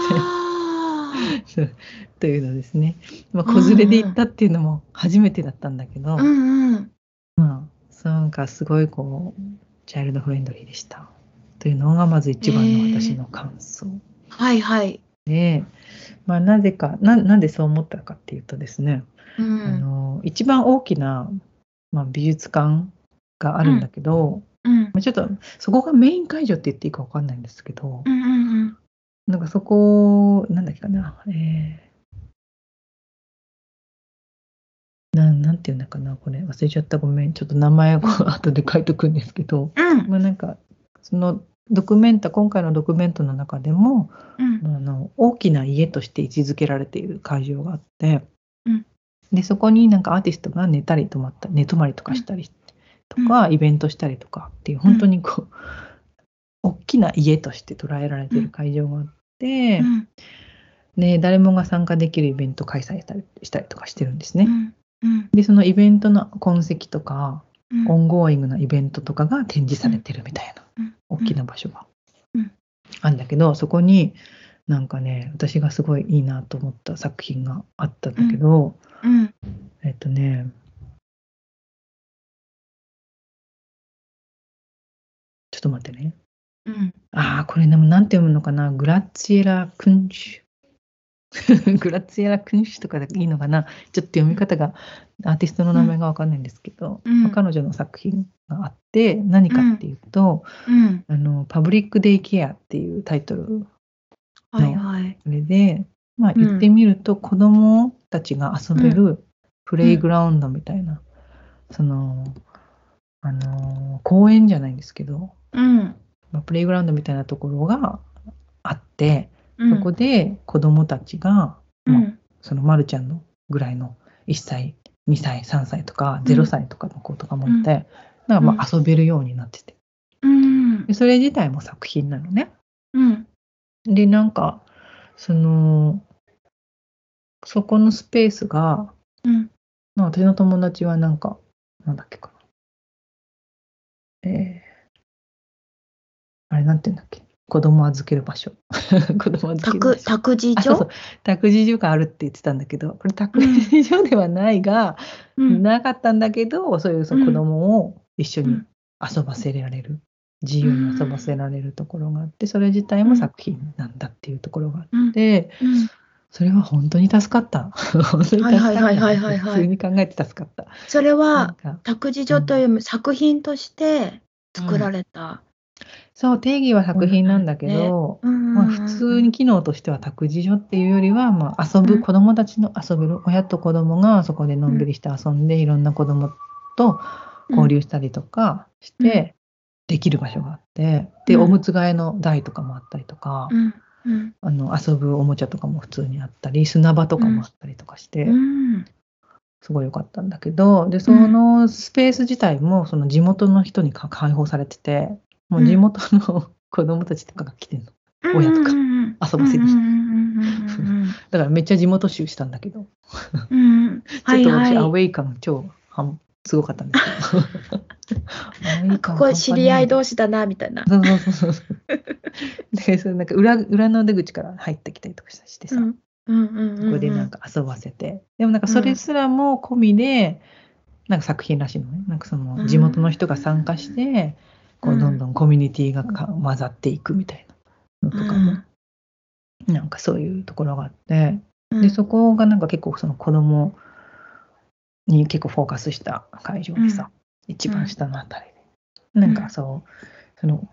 というのですね。まあ、子連れで行ったっていうのも初めてだったんだけど、あ。うんうん。まあ、なんかすごいこう、チャイルドフレンドリーでした。というのがまず一番の私の感想はいはい。で、まあ、なぜかな、なんでそう思ったかっていうとですね、うあん。の一番大きな、まあ、美術館があるんだけど、うん。まあちょっとそこがメイン会場って言っていいかわかんないんですけど、うんうんなんかそこ、なんだっけかな、えーなんなんていうんだかな、これ忘れちゃった、ごめん、ちょっと名前を後で書いとくんですけど、うん。まあ、なんかそのドキュメンタ今回のドキュメントの中でもうん。あの大きな家として位置づけられている会場があって、うんでそこになんかアーティストが寝たり泊まった寝泊まりとかしたりとか、イベントしたりとかっていう本当にこう、大きな家として捉えられている会場があって、うん。で誰もが参加できるイベント開催したりしたりとかしてるんですね。うん。うん。でそのイベントの痕跡とか、うん。 ongoing なイベントとかが展示されてるみたいな、うん。大きな場所が、うん。あるんだけどそこになんかね私がすごいいいなと思った作品があったんだけど、うん。えっとねちょっと待ってね。うん。ああこれでもなんて読むのかな？グラッツィエラ・クンシュグラッツィエラ・クンシュとかでいいのかな？ちょっと読み方がアーティストの名前がわかんないんですけど、うん。まあ彼女の作品があって何かっていうと、うん。あのパブリック・デイ・ケアっていうタイトルはいはい。それで、まあ、うん。言ってみると子供たちが遊べるプレイグラウンドみたいな、そのあの公園じゃないんですけど、うん。まあ、プレイグラウンドみたいなところがあって、うん。そこで子供たちが、まあうんそのまるちゃんのぐらいの1歳2歳3歳とかうん。0歳とかの子とかもいて、なん。かまあ遊べるようになってて。うん。でそれ自体も作品なのね。うんでなんかそのそこのスペースがうんまあ私の友達はなんか、なんだっけかな。えー、あれなんて言うんだっけ。子供預ける場所。子供預ける場託所。託児所あそうそう託児所があるって言ってたんだけど、これ託児所ではないが、うんなかったんだけど、そういうそううん子供を一緒にうん遊ばせられる、自由に遊ばせられるところがあって、それ自体も作品なんだっていうところがあうんって、うんそれは本当に助かった。本当に助かった。はいはいはいはいはい普通に考えて助かった。それはか託児所という作品として作られた。そう、定義は作品なんだけど、うんまあ、普通に機能としては託児所っていうよりは、まあ、遊ぶうん子供たちの遊べる親と子供がそこでのんびりして遊んで、いろんな子供と交流したりとかして、できる場所があってで、うん。おむつ替えの台とかもあったりとか、うん。うん。あの遊ぶおもちゃとかも普通にあったり砂場とかもあったりとかして、うん。すごい良かったんだけどでそのスペース自体もその地元の人にか開放されててもう地元の 子供たちとかが来てるの。親とかうん。遊ばせに。だからめっちゃ地元集したん。だけど、ちょっと私、はいはいアウェイ感超はんすごかったんですけど。これ知り合いど同士だなみたいな。そうそうそうそう。で、それなんか裏裏の出口から入ってきたりとかしてさ、うん。うんうんうんうん。ここでなんか遊ばせて、でもなんかそれすらも込みで、なんか作品らしいのね。なんかその地元の人が参加して、こうどんどんコミュニティがか混ざっていくみたいなのとかも、なんかそういうところがあって、うん。でそこがなんか結構その子供に結構フォーカスした会場でさ、一番下のあたりで、なんかそうその、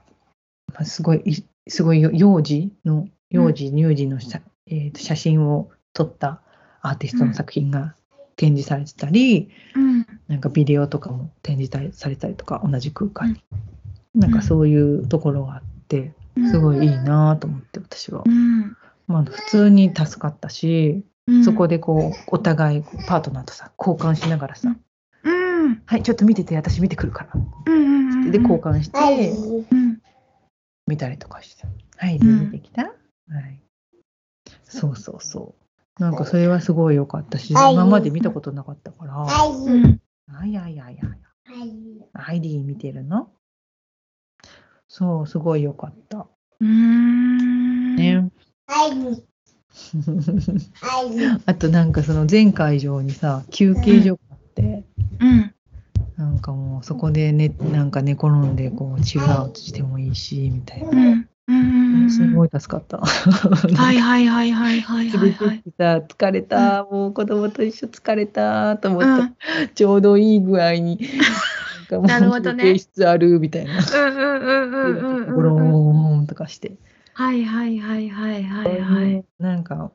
まあ、すごいいすごい幼児の幼児乳児の写,、えーと写真を撮ったアーティストの作品が展示されてたり、うん。なんかビデオとかも展示されたりとか同じ空間に、なんかそういうところがあってすごいいいなと思って私は。う、ん。まあ、普通に助かったし、うんそこでこうお互いパートナーとさ交換しながらさ「うん。はいちょっと見てて私見てくるから」うんで交換して、見たりとかして「はいうん。見てきた、はい。そうそうそう。なんかそれはすごい良かったし、はい。今まで見たことなかったから「はい。うんあいやいやいやはい。アイディ見てるの?」そうすごい良かった。うん。ね、はい。はい。あとなんかその全会場にさ休憩所があって、うん。なんかもうそこでねなんか寝転んでこうチルアウトしてもいいしみたいな。う。ん。すごい助かった。はいはいはいはいはいはいはい疲れた、もう子供と一緒疲れた。と思った、うん。ちょうどいい具合に。なんかなるもうほどね休憩室あるみたいな。うんうんうんうんうんうんーンとかして、はいはいはいはいはいはい。なんか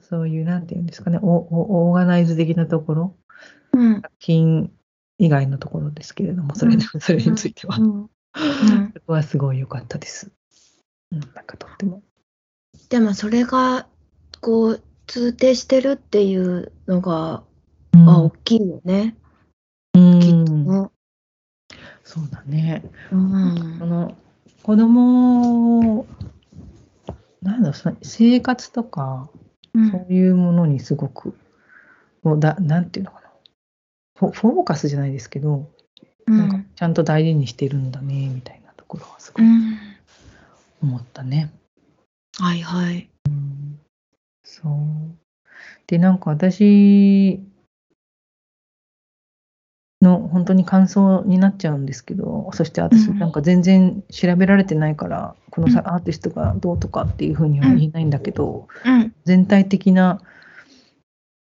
そういうなんていうんですかねおおオーガナイズ的なところうん。作品以外のところですけれどもそれ,、うん。それについては、うん。うん。そこはすごい良かったです。うん、なんかとっても。でもそれがこう通底してるっていうのが、うん。まあ大きいよね、うん。きっとね。そうだね。うん。その子供なんだろう生活とかうん。そういうものにすごくもうだなんていうのかな。フォフォーカスじゃないですけど、なんかちゃんと大事にしてるんだねみたいなところはすごいうん。思ったね。はいはい。そう。でなんか私の本当に感想になっちゃうんですけどそして私うん。なんか全然調べられてないから、このさアーティストがどうとかっていうふうには言えないんだけど、うん。全体的な、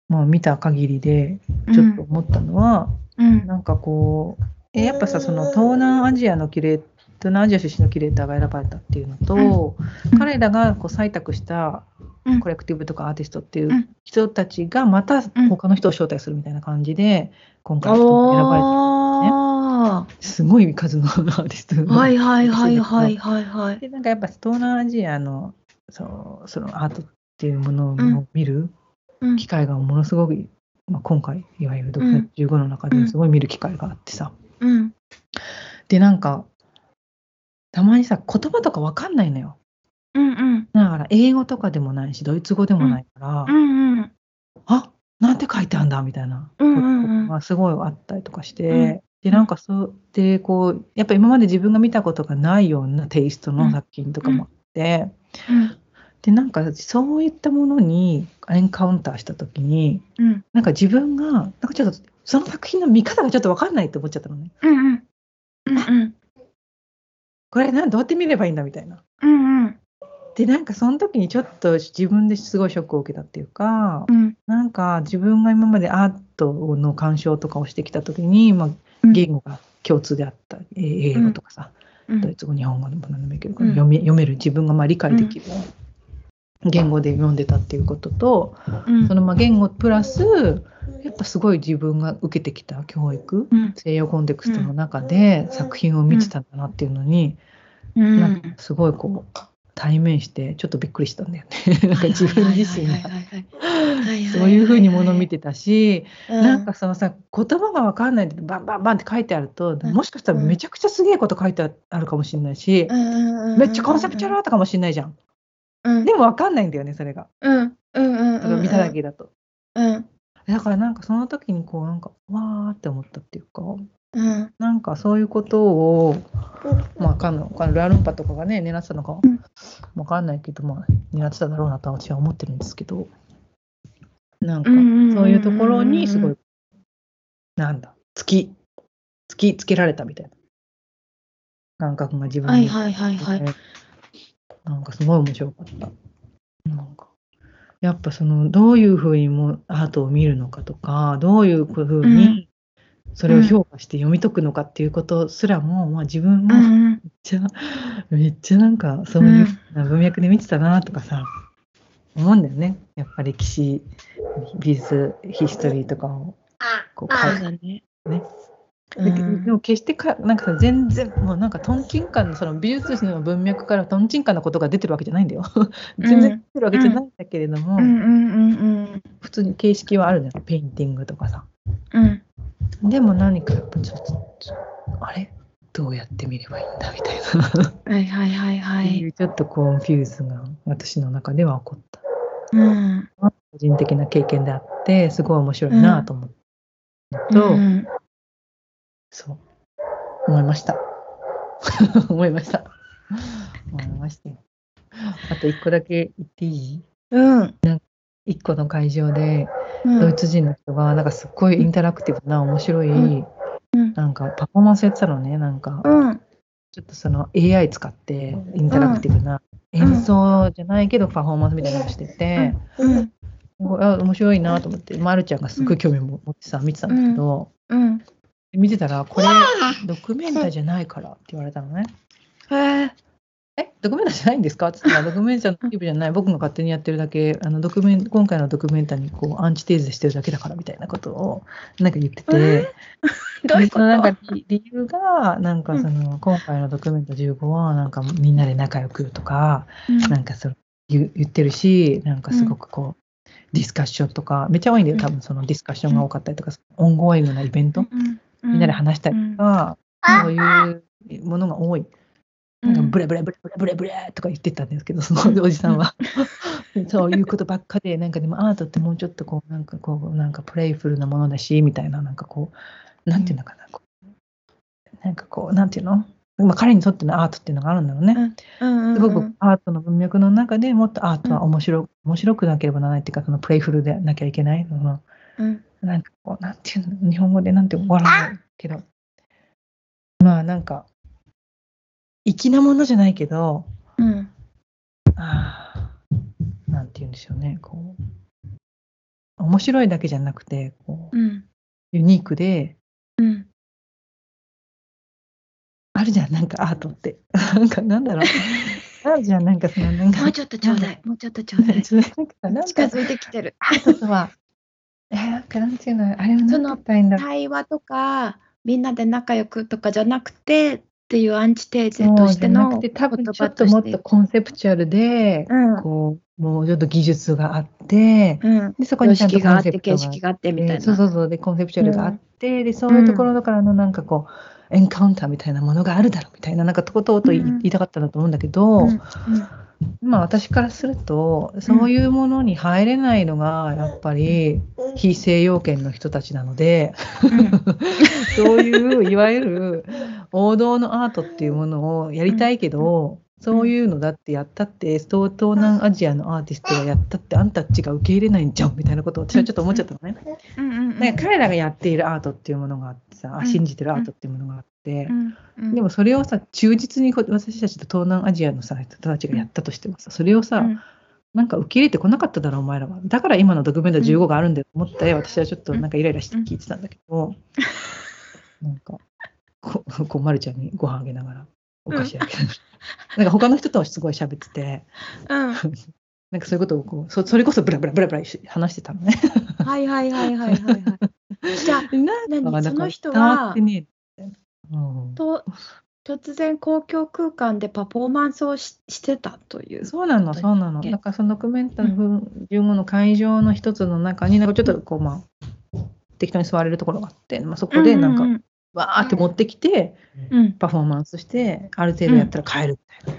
まあ、見た限りでちょっと思ったのは、うん。なんかこうえやっぱさその東南アジアのキュレー東南アジア出身のキュレーターが選ばれたっていうのと、うん。彼らがこう採択したうん。コレクティブとかアーティストっていううん人たちがまたん他の人を招待するみたいな感じで今回の人も選ばれあてすごい数のアーティストはいはいはいはいはいはい。でなんかやっぱ東南アジアのそうそのアートっていうものうんを見るうん。機会がものすごく、まあ、今回いわゆるうん。6月15の中でもすごい見る機会があってさ、うん。でなんかたまにさ言葉とかわかんないのよ。うんうん。だから英語とかでもないしドイツ語でもないから、うんうんあなんて書いてあるんだみたいな。うんうんうん。がすごいあったりとかして、うん。でなんかそうでこうやっぱ今まで自分が見たことがないようなテイストの作品とかもあって、うん。でなんかそういったものにエンカウンターした時にうん。なんか自分がなんかちょっとその作品の見方がちょっと分かんないって思っちゃったのね。うんうん。うんうんこれなんどうやって見ればいいんだみたいな。うんうん。でなんかその時にちょっと自分ですごいショックを受けたっていうか、うん。なんか自分が今までアートの鑑賞とかをしてきた時に、まあ、うん。言語が共通であった、えー英語とかさ、うん。ドイツ語日本語でも何でもいいけど、読める自分がまあ理解できる言語で読んでたっていうことと、うん。そのまあ言語プラスやっぱすごい自分が受けてきた教育、うん。西洋コンテクストの中で作品を見てたんだなっていうのに、うん。なんかすごいこう対面してちょっとびっくりしたんだよね。なんか自分自身が。そういうふうにものを見てたし、なんかそのさ言葉が分かんないでバンバンバンって書いてあると、うん。もしかしたらめちゃくちゃすげえこと書いてあるかもしれないし、めっちゃコンセプチュアルアートかもしれないじゃん。うん。でも分かんないんだよねそれが。うん。うん。うん。うん。見ただけだと。うん。だからなんかその時にこうなんかわーって思ったっていうかうん。なんかそういうことをまあわかんない。わかんない。ルアルンパとかがね狙ってたのかうん。わかんないけどまあ狙ってただろうなとは私は思ってるんですけどなんかうんうんうんうんそういうところにすごいなんだ突き突きつけられたみたいな。感覚が自分に。はいはいはいはいなんかすごい面白かった。なんかやっぱそのどういうふうにもアートを見るのかとかどういうふううん。にそれを評価して読み解くのかっていうことすらも、まあ、自分もめっうん。うんちゃ、めっちゃなんかそういう文脈で見てたなとかさ、思うんだよね。やっぱ歴史美術 history とかをこう書いだねね。うでも決してかなんかさ全然もうなんかトンチンカンのその美術史の文脈からトンチンカンなことが出てるわけじゃないんだよ。全然出てるわけじゃないんだけれども、うん。うん。うん。普通に形式はあるじゃんペインティングとかさ。うん。でも何かやっぱちょっとあれ？どうやって見ればいいんだみたいな、はいはいはいはい。ちょっと confuse が私の中では起こった。うん。個人的な経験であってすごい面白いなと思ったのと、うんそう。思いました。思いました。思いましたよ。あと一個だけ言っていい？うん。一個の会場でうん。ドイツ人の人がなんかすっごいインタラクティブな面白い、うん。なんかパフォーマンスやってたのねなんか。うん。ちょっとその AI 使ってインタラクティブな演奏じゃないけどパフォーマンスみたいなのをしてて、うん。あ面白いなと思って、まるちゃんがすっごい興味持ってさ見てたんだけど、うん見てたらこれドキュメンタじゃないからって言われたのね。へええ？ドキュメンタじゃないんですか？って言ったらドキュメンタの規模じゃない僕が勝手にやってるだけあのドキュメン今回のドキュメンタにこうアンチテーゼしてるだけだからみたいなことをなんか言ってて、どういうこと？でそのなんか理理由がなんかその今回のドキュメンタ15はなんかみんなで仲良くとかなんかその言う言ってるしなんかすごくこう、ディスカッションとかめっちゃ多いんだよ多分そのディスカッションが多かったりとか、 ongoing なイベント、みんなで話したりとか、そういうものが多い。なんか blah blah blah blah blah blah とか言ってたんですけど、そのおじさんは。そういうことばっかで、なんかでもアートってもうちょっとこう、なんかこう、なんか playful なものだし、みたいな、なんかこう、なんていうのかな、こうなんかこう、なんていうの？まあ、彼にとってのアートっていうのがあるんだろうね。すごくアートの文脈の中でもっとアートは面白,、面白くなければならないっていうか、そのプレイフルでなきゃいけない。そのなんかこう、なんていうの、日本語でなんていうの、笑わないけど、まあなんか、粋なものじゃないけど、うん。あーなんて言うんでしょうね、こう、面白いだけじゃなくて、こう、うん。ユニークで、うん。あるじゃん、なんかアートって。なんかなんだろう。あるじゃん、なんかその、なんか。もうちょっとちょうだい。もうちょっとちょうだい。近づいてきてる。アートとは、えーなんかなんていうの、あれはなんて言ったらいいんだろう。対話とかみんなで仲良くとかじゃなくてっていうアンチテーゼそうとしてのじゃなくて、多分ちょっともっとコンセプチュアルで、うん。こう、もうちょっと技術があって、うん。で、そこ様にちゃんとコ式があって形式があってみたいな。そうそうそう、で、コンセプチュアルがあって、で、そういうところからのなんかこう、エンカウンターみたいなものがあるだろうみたいな、なんかとことと言いたかったんだと思うんだけど、うんまあ私からするとそういうものに入れないのがやっぱり非西洋圏の人たちなので、そういういわゆる王道のアートっていうものをやりたいけど、そういうのだってやったって東東南アジアのアーティストがやったってあんたたちが受け入れないんじゃんみたいなことを私はちょっと思っちゃったのね。うんから彼らがやっているアートっていうものがあってさ、うん。信じてるアートっていうものがあって、うんうんでもそれをさ忠実にこ私たちと東南アジアのさ人たちがやったとしてもさそれをさ、うん。なんか受け入れてこなかっただろお前らは。だから今のドキュメント15があるんだよと思って、私はちょっとなんかイライラして聞いてたんだけど、なんかこ こうまるちゃんにご飯あげながらお菓子あげながら、なんか他の人とすごい喋ってて。うん。なんかそういうことをこうそそれこそブラブラブラブラ話してたのね。はいはいはいはいはいはい。じゃあ なんか何？そのなんか人はうん。と突然公共空間でパフォーマンスをししてたという。そうなの、そうなの。けだからそのドキュメンタリー15の会場の一つの中に、なんかちょっとこう、まあ、適当に座れるところがあって、まあ、そこでなんか、うんわーって持ってきて、うん。パフォーマンスして、ある程度やったら帰るみたい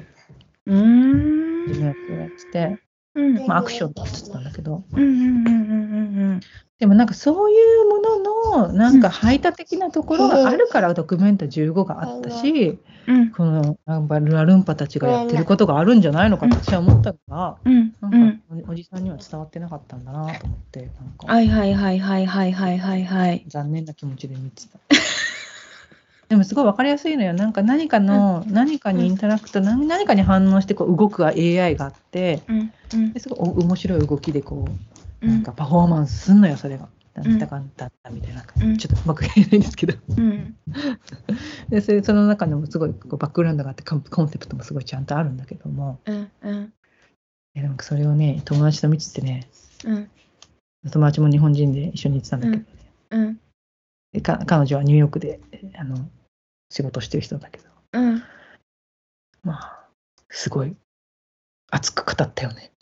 な、うん。うーんやってて、うん。まあ、アクションって言ってたんだけど、うんうんうんうんうんでもなんかそういうものの、なんか排他的なところがあるから、ドキュメンタ15があったし、うん。このなんかルアルンパたちがやってることがあるんじゃないのかと私は思ったのが、うん。なうん。んかおおじさんには伝わってなかったんだなと思って、なんか。はいはいはいはいはいはいはいはい。残念な気持ちで見てた。でもすごい分かりやすいのよ。なんか何かの、何かにインタラクト、何何かに反応してこう動く AI があって、うん。うん。ですごいお面白い動きでこう、うん。なんかパフォーマンスすんのよ、それが。んなん。だかんだったみたいなちょっとうまく言えないんですけど。うん。でそれその中でもすごいこうバックグラウンドがあってコンセプトもすごいちゃんとあるんだけども、うん。うん。えなんかそれをね、友達と見ててね、うん。友達も日本人で一緒に行ってたんだけど、うん。でか彼女はニューヨークであの仕事してる人だけど、うん。まあ、すごい熱く語ったよね。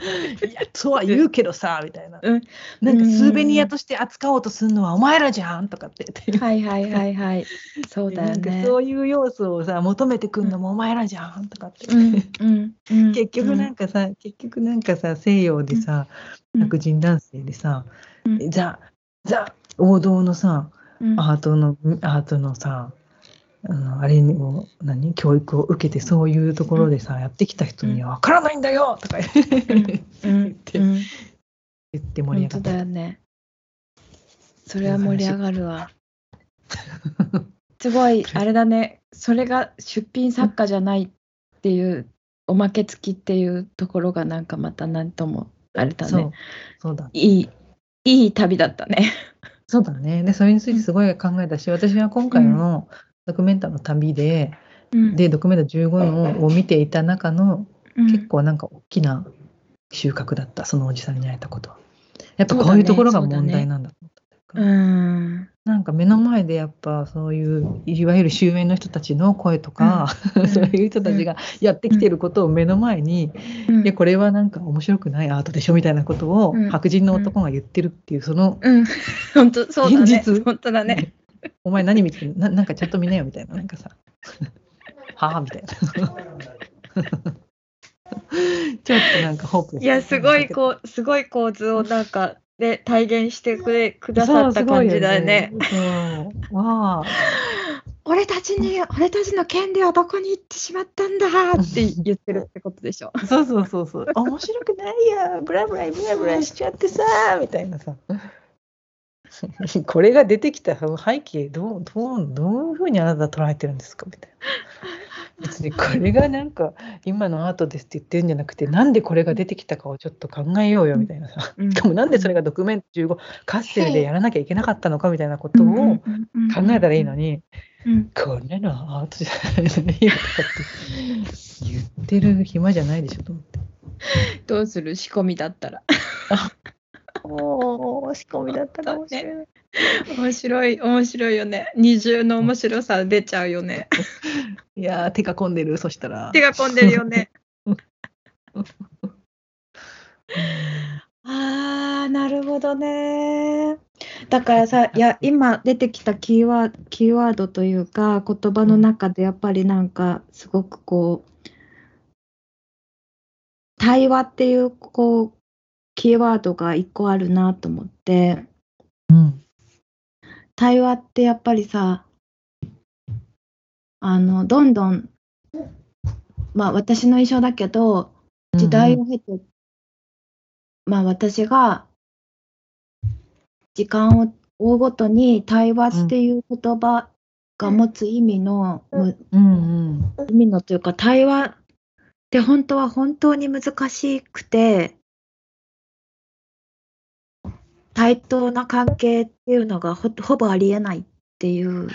いや、そうは言うけどさ、みたいな。うんなんかスーベニアとして扱おうとするのはお前らじゃんとかって言って。はいはいはいはい。そうだよね。そういう要素をさ、求めてくんのもお前らじゃんとかって。うんうんうん。結局なんかさ、結局なんかさ、西洋でさ、うん白人男性でさ、うんザ、ザ、王道のさ、うん。アートの、アートのさ、あのあれを何？教育を受けてそういうところでさ、やってきた人には分からないんだよ！とか言って,、うん。言って盛り上がった。だよね。それは盛り上がるわ。すごい あれだね。それが出品作家じゃないっていうおまけ付きっていうところがなんかまた何ともあれだそう。ね。そうだいいいい旅だったね。そうだね。で、それについてすごい考えたし、私は今回のドキュメンタの旅で、うんで、ドキュメンタ15のを見ていた中の、うん結構なんか大きな収穫だった、そのおじさんに会えたことは。やっぱこういうところが問題なんだと思った。うん。なんか目の前でやっぱそういういわゆる終焉の人たちの声とか、うん。そういう人たちがやってきてることを目の前に、うん。いやこれはなんか面白くないアートでしょみたいなことをうん。白人の男が言ってるっていうその。現実。本当だね。お前何見てるななんかちゃんと見なよみたいな。なんかさ。はあみたいな。ちょっとなんかホープいや、すごいこう、すごい構図をなんかで体現してくれくださった感じだよね。ねそうわあ俺たちに、俺たちの権利はどこに行ってしまったんだって言ってるってことでしょ。そうそうそうそう。面白くないや、ブラブラブラブラしちゃってさ、みたいなさ。これが出てきた背景どうどうどういうふうにあなたは捉えてるんですか？みたいな。別にこれがなんか今のアートですって言ってるんじゃなくてなんでこれが出てきたかをちょっと考えようよみたいなさ。うんしかもなんでそれがドキュメント15カッセルでやらなきゃいけなかったのかみたいなことを考えたらいいのに、うん。こんなのはアートじゃないよとかって言ってる暇じゃないでしょと思って。どうする？仕込みだったら。おー、仕込みだったかもしれない。面白い、面白いよね。二重の面白さ出ちゃうよね。いやー、手が込んでる、そしたら。手が込んでるよね。あー、なるほどね。だからさ、いや、今出てきたキーワード、キーワードというか、言葉の中でやっぱりなんか、すごくこう、対話っていうこうキーワードが一個あるなと思ってうん。対話ってやっぱりさあのどんどんまあ私の印象だけど時代を経て、まあ私が時間を追うごとに対話っていう言葉が持つ意味の、むうんうん。意味のというか対話って本当は本当に難しくて対等な関係っていうのがほほぼありえないっていう。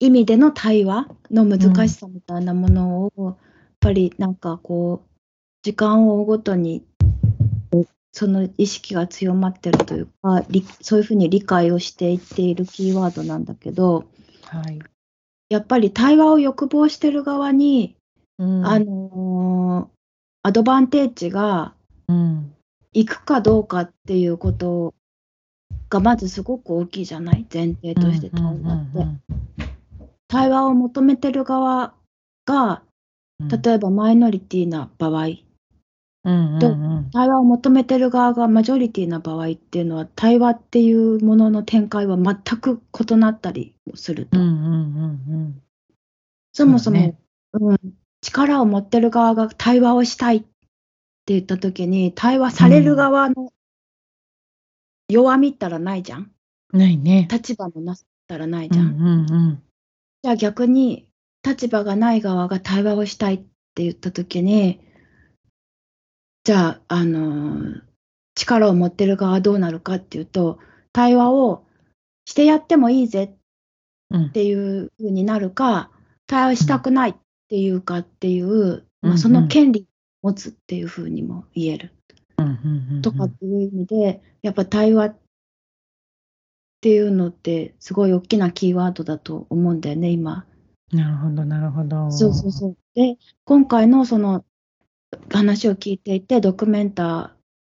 意味での対話の難しさみたいなものを、やっぱりなんかこう時間を追うごとにその意識が強まってるというかりそういうふうに理解をしていっているキーワードなんだけどはい。やっぱり対話を欲望してる側に、うんあのーアドバンテージがうん。行くかどうかっていうことがまずすごく大きいじゃない？前提として対話って。うんうん対話を求めてる側がうん。例えばマイノリティな場合。うんうんとうん。対話を求めてる側がマジョリティな場合っていうのは対話っていうものの展開は全く異なったりすると、うんうんうん。そもそも、そうね。うん、力を持ってる側が対話をしたいって言った時に対話される側の弱みったらないじゃん？うん。ないね。立場のなさったらないうんじゃん、うんうん。じゃあ逆に立場がない側が対話をしたいって言った時にじゃあ、あのー力を持ってる側はどうなるかっていうと対話をしてやってもいいぜうんっていう風になるか対話したくないっていうかっていう、うんまあ、その権利を持つっていう風にも言えるうんうんうんとかっていう意味でやっぱ対話っていうのってすごい大きなキーワードだと思うんだよね今。なるほど、なるほど。そうそうそう。で、今回のその話を聞いていて、ドキュメンタ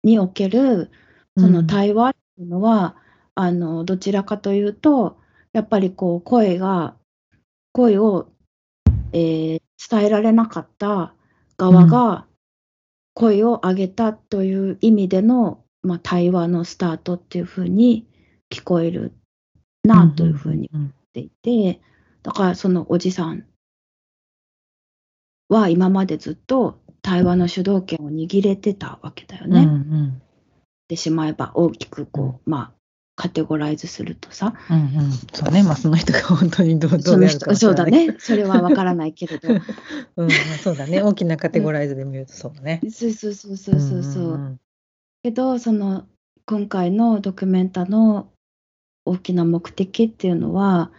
ーにおけるその対話っていうのは、あのどちらかというと、やっぱりこう声が、声を、えー伝えられなかった側が声を上げたという意味での、まあ、対話のスタートっていうふうに聞こえるなというふうにうんっていて、だからそのおじさんは今までずっと対話の主導権を握れてたわけだようんね。うん。でしまえば大きくこう、まあカテゴライズするとさ、うんうん。そうね、まあその人が本当にどうどそうのであるか人そうだ。ね、それはわからないけれど、うん、まあそうだね、大きなカテゴライズで見るとそうだね。そうそうそうそうそうそう。んけどその今回のドキュメンタの大きな目的っていうのは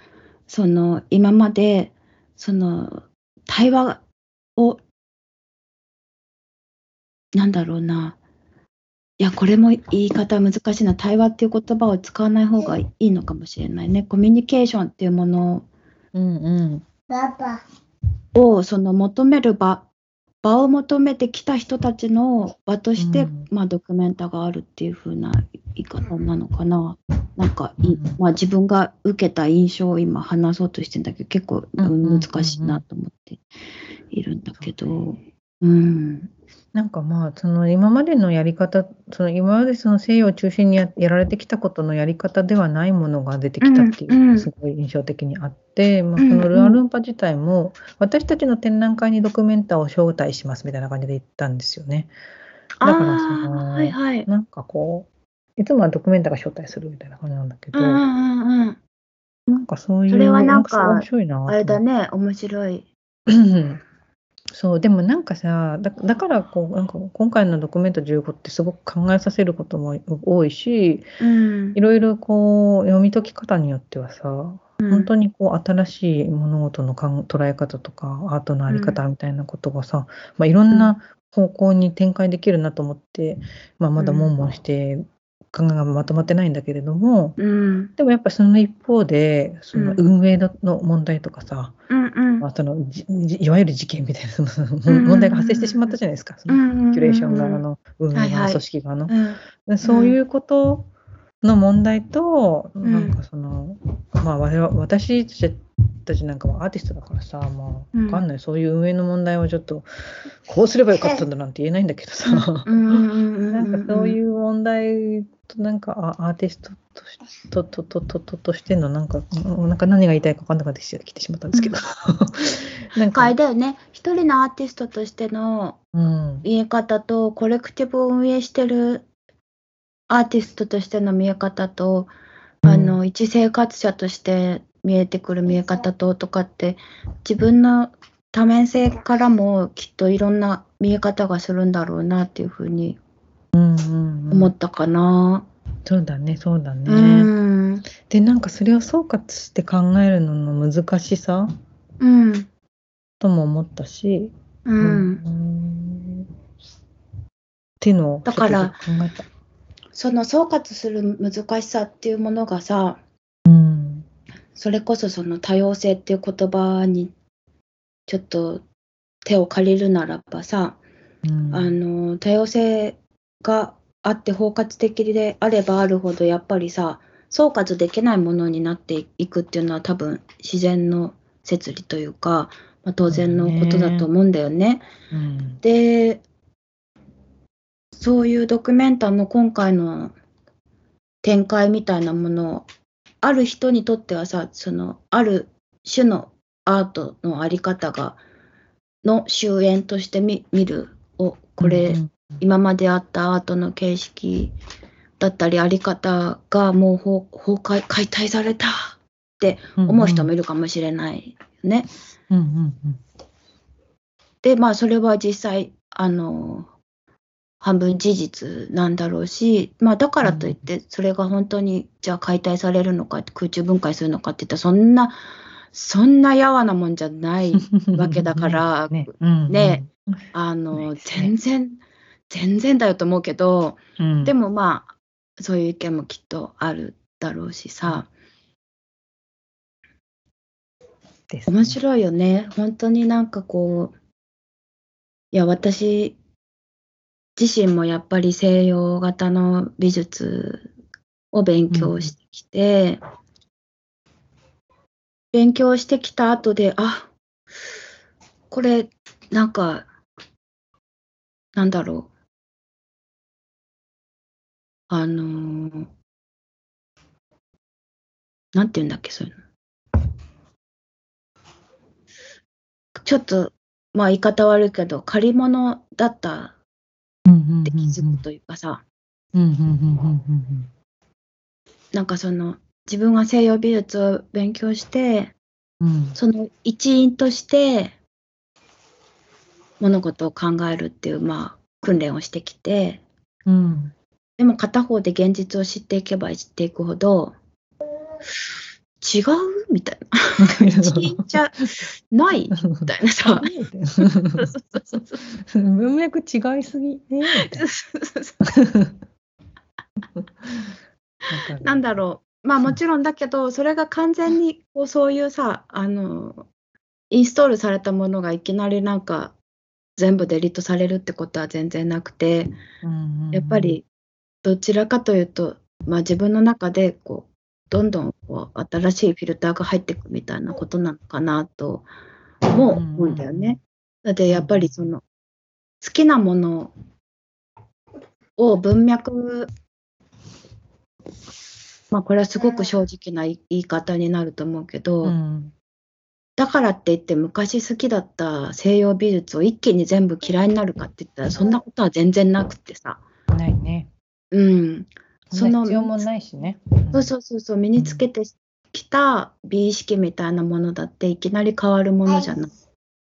その今までその対話をなんだろうないやこれも言い方難しいな。対話っていう言葉を使わない方がいいのかもしれないね。コミュニケーションっていうものうんうん。パパ。をその求める場場を求めてきた人たちの場として、うん。まあ、ドキュメンタがあるっていう風な言い方なのかな。なんかい、うん。まあ、自分が受けた印象を今話そうとしてんだけど結構難しいなと思っているんだけど。うん、なんかまあその今までのやり方その今までその西洋を中心にややられてきたことのやり方ではないものが出てきたっていうのがすごい印象的にあって、まあ、そうんうんのルアルンパ自体も私たちの展覧会にドキュメンターを招待しますみたいな感じで言ったんですよね。だからそあのあはいはい。なんかこういつもはドキュメンターが招待するみたいな感じなんだけど、うんうんうんうん。なんかそういうそれはなんか面白いなあれだね面白い。うんそうでもなんかさだだからこうなんか今回のドキュメント15ってすごく考えさせることも多いしうん。いろいろこう読み解き方によってはさうん。本当にこう新しい物事の捉え方とかアートのあり方みたいなことがさ、まあ、いろんな方向に展開できるなと思って、まあ、まだ悶々して考えがまとまってないんだけれどもうん。でもやっぱりその一方でそのうん。運営の問題とかさ、うんうん。まあ、そのいわゆる事件みたいなその問題が発生してしまったじゃないですか、そのキュレーション側の。の運営側組織側の。そういうことの問題と、ん。なんかその、まあ私たちなんかはアーティストだからさ、まあ、うん。わかんない、そういう運営の問題はちょっと、こうすればよかったんだなんて言えないんだけどさ、うんうんうんうん。なんかそういう問題と、なんかあアーティストとしととととととしての、なんか、うんなんか何が言いたいか分かんなくなってきてしまったんですけど、なん。あれか、だよね。一人のアーティストとしてのうん、見え方とコレクティブを運営してるアーティストとしての見え方と、あの一生活者として見えてくる見え方ととかって自分の多面性からもきっといろんな見え方がするんだろうなっていうふうにうんうんうん思ったかな。そうだね、そうだね。うん、で、なんかそれを総括して考えるのの難しさうん、とも思ったし、う、うん。っていうのをだから。その総括する難しさっていうものがさうんそれこそその多様性っていう言葉にちょっと手を借りるならばさ、うん。あの多様性があって包括的であればあるほどやっぱりさ総括できないものになっていくっていうのは多分自然の摂理というか、まあ、当然のことだと思うんだよね。うん。でそういうドキュメンタの今回の展開みたいなものをある人にとってはさそのある種のアートのあり方がの終焉として見見るおこれ、うん今まであったアートの形式だったりあり方がもう崩崩壊解体された。って思う人もいるかもしれないよね。うんうんでまあそれは実際あの半分事実なんだろうし、まあ、だからといってそれが本当にじゃあ解体されるのか空中分解するのかっていったらそんなそんなやわなもんじゃないうんわけだから ねうんねあないのね。全然全然だよと思うけどうん。でもまあそういう意見もきっとあるだろうしさ。ね。面白いよね。本当になんかこういや私自身もやっぱり西洋型の美術を勉強してきて、勉強してきた後であこれなんかなんだろうあのーなんて言うんだっけそういうの。ちょっとまあ言い方悪いけど借り物だったって気づくというかさ、なんかその自分が西洋美術を勉強してうん。その一員として物事を考えるっていうまあ訓練をしてきて。うんでも片方で現実を知っていけば知っていくほど違うみたいな。一員じゃないみたいな。さ文脈違いすぎね。みたいな。なんだろう。まあもちろんだけどそれが完全にこうそういうさあのインストールされたものがいきなりなんか全部デリートされるってことは全然なくてやっぱりどちらかというと、まあ、自分の中でこうどんどんこう新しいフィルターが入っていくみたいなことなのかなとも思うんだよね。だってやっぱりその好きなものを文脈まあこれはすごく正直な言い方になると思うけど、うんだからって言って昔好きだった西洋美術を一気に全部嫌いになるかって言ったらそんなことは全然なくってさ。ないねうん。その必要もないしねそうそうそうそう身につけてきた美意識みたいなものだっていきなり変わるものじゃない。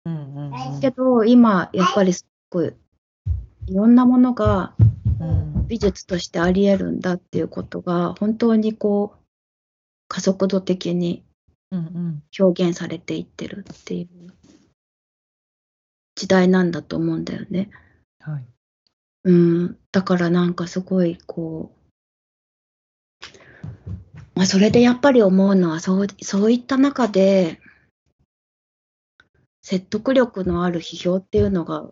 うんうんうんけど今やっぱりすごいいろんなものがうん美術としてあり得るんだっていうことが本当にこう加速度的に表現されていってるっていう時代なんだと思うんだよね。はいうん、だからなんかすごいこう、まあ、それでやっぱり思うのはそうそういった中で説得力のある批評っていうのが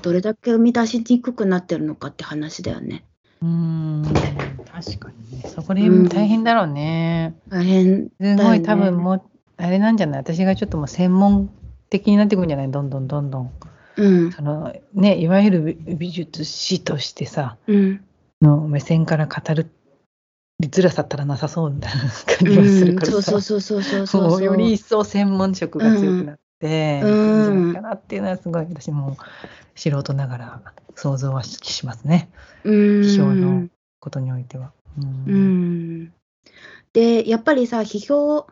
どれだけ生み出しにくくなってるのかって話だよね。うーん。確かにね。そこで大変だろうね、大変だよね。すごい多分もあれなんじゃない？私がちょっともう専門的になってくるんじゃない？どんどんどんどん。うん。そのね、いわゆる美美術史としてさ、うん。の目線から語るづらさったらなさそうみたいな感じうがするんからさ。そうそうそうそうそうもそうう。より一層専門職が強くなって、うんいくんじゃないかなっていうのはすごい私も素人ながら想像はしますね。うん。批評のことにおいては。ううんん。で、やっぱりさ、批評、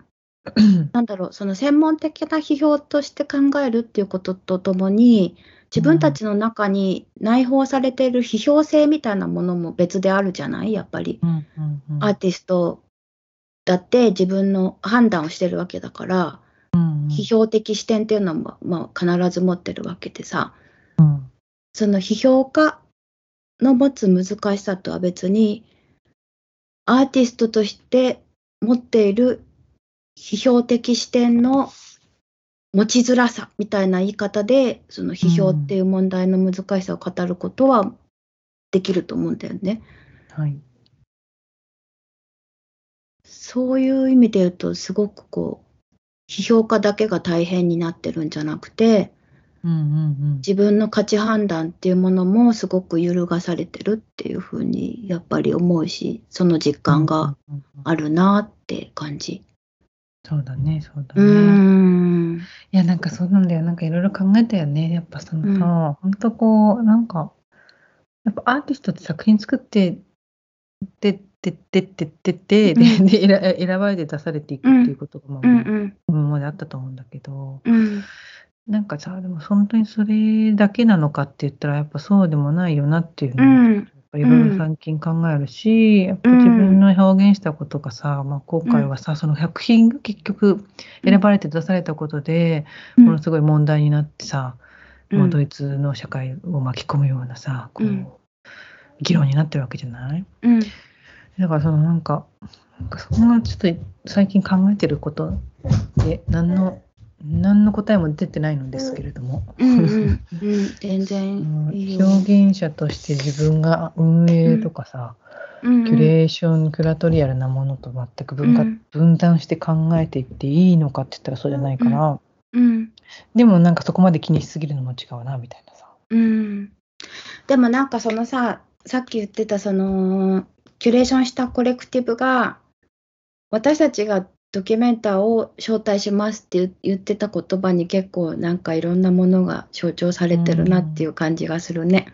なんだろう、その専門的な批評として考えるっていうこととともに、自分たちの中に内包されている批評性みたいなものも別であるじゃない？やっぱり。うんうんうん。アーティストだって自分の判断をしてるわけだから、うんうん。批評的視点っていうのも、まあ、必ず持ってるわけでさ、うん。その批評家の持つ難しさとは別に、アーティストとして持っている批評的視点の持ちづらさみたいな言い方で、その批評っていう問題の難しさを語ることはできると思うんだよね。はい。そういう意味で言うと、すごくこう、批評家だけが大変になってるんじゃなくて、うんうん自分の価値判断っていうものもすごく揺るがされてるっていうふうにやっぱり思うし、その実感がうんうんうんあるなって感じ。そうだね、そうだね。ん。いや、なんかそうなんだよ。なんかいろいろ考えたよね。やっぱそのうんさ、ほんとこう、なんか、やっぱアーティストって作品作って、で、で、で、で、で、で、で、うんで選選ばれて出されていくっていうことが、まあ、今まであったと思うんだけど、うんなんかさ、でも本当にそれだけなのかって言ったら、やっぱそうでもないよなっていううのを、ぱいろいろ最近考えるし、やっぱ自分の表現したことがさ、まあ、今回はさ、その作品が結局選ばれて出されたことで、ものすごい問題になってさ、ドイツの社会を巻き込むようなさ、こう、うん。議論になってるわけじゃない？うん。だからそのなんか、なんかそこがちょっと最近考えてることで、何の、何の答えも出てないのですけれども。うんうんうん。全うん然いいよ。表現者として自分が運営とかさ、うんうん。キュレーション、キュラトリアルなものと全く分化うん。分断して考えていっていいのかって言ったらそうじゃないから、うん。でもなんかそこまで気にしすぎるのも違うなみたいなさ。うん。でもなんかそのさ、さっき言ってたそのキュレーションしたコレクティブが私たちがドキュメンターを招待しますって言言ってた言葉に結構なんかいろんなものが象徴されてるなっていう感じがするね。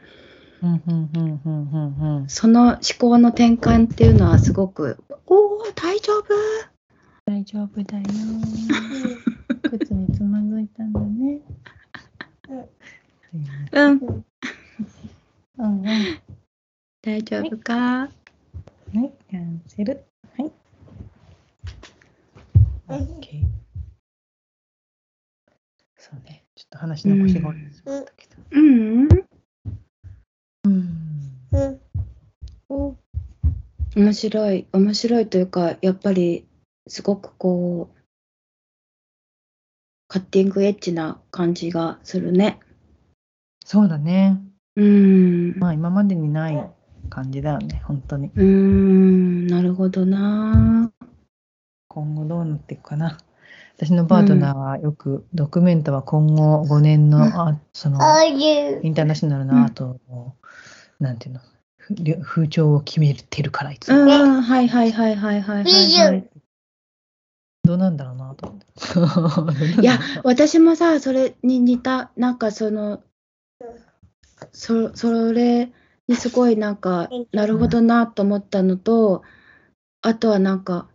うんうんうんうんうんうん。その思考の転換っていうのはすごく「おお大丈夫!大丈夫だよ。靴につまずいたんだね。うんうんうん。はい、大丈夫か?キャンセル。はい。OK。そうね。ちょっと話の腰が折れてしまったけど。」うんうん。面白い面白いというかやっぱりすごくこうカッティングエッジな感じがするね。そうだね。うん。まあ今までにない感じだよね、本当に。うーん、なるほどな。今後どうなっていくかな。私のパートナーはよくドキュメントは今後5年の、あそのインターナショナルなアートの、なんていうの、ふ風潮を決めてるからいつも、うん、はいはいはいはいはいはい、はい。どうなんだろうなと思って。いや、私もさ、それに似た、なんかその、そそれにすごいなんか、なるほどなと思ったのと、あとはなんか、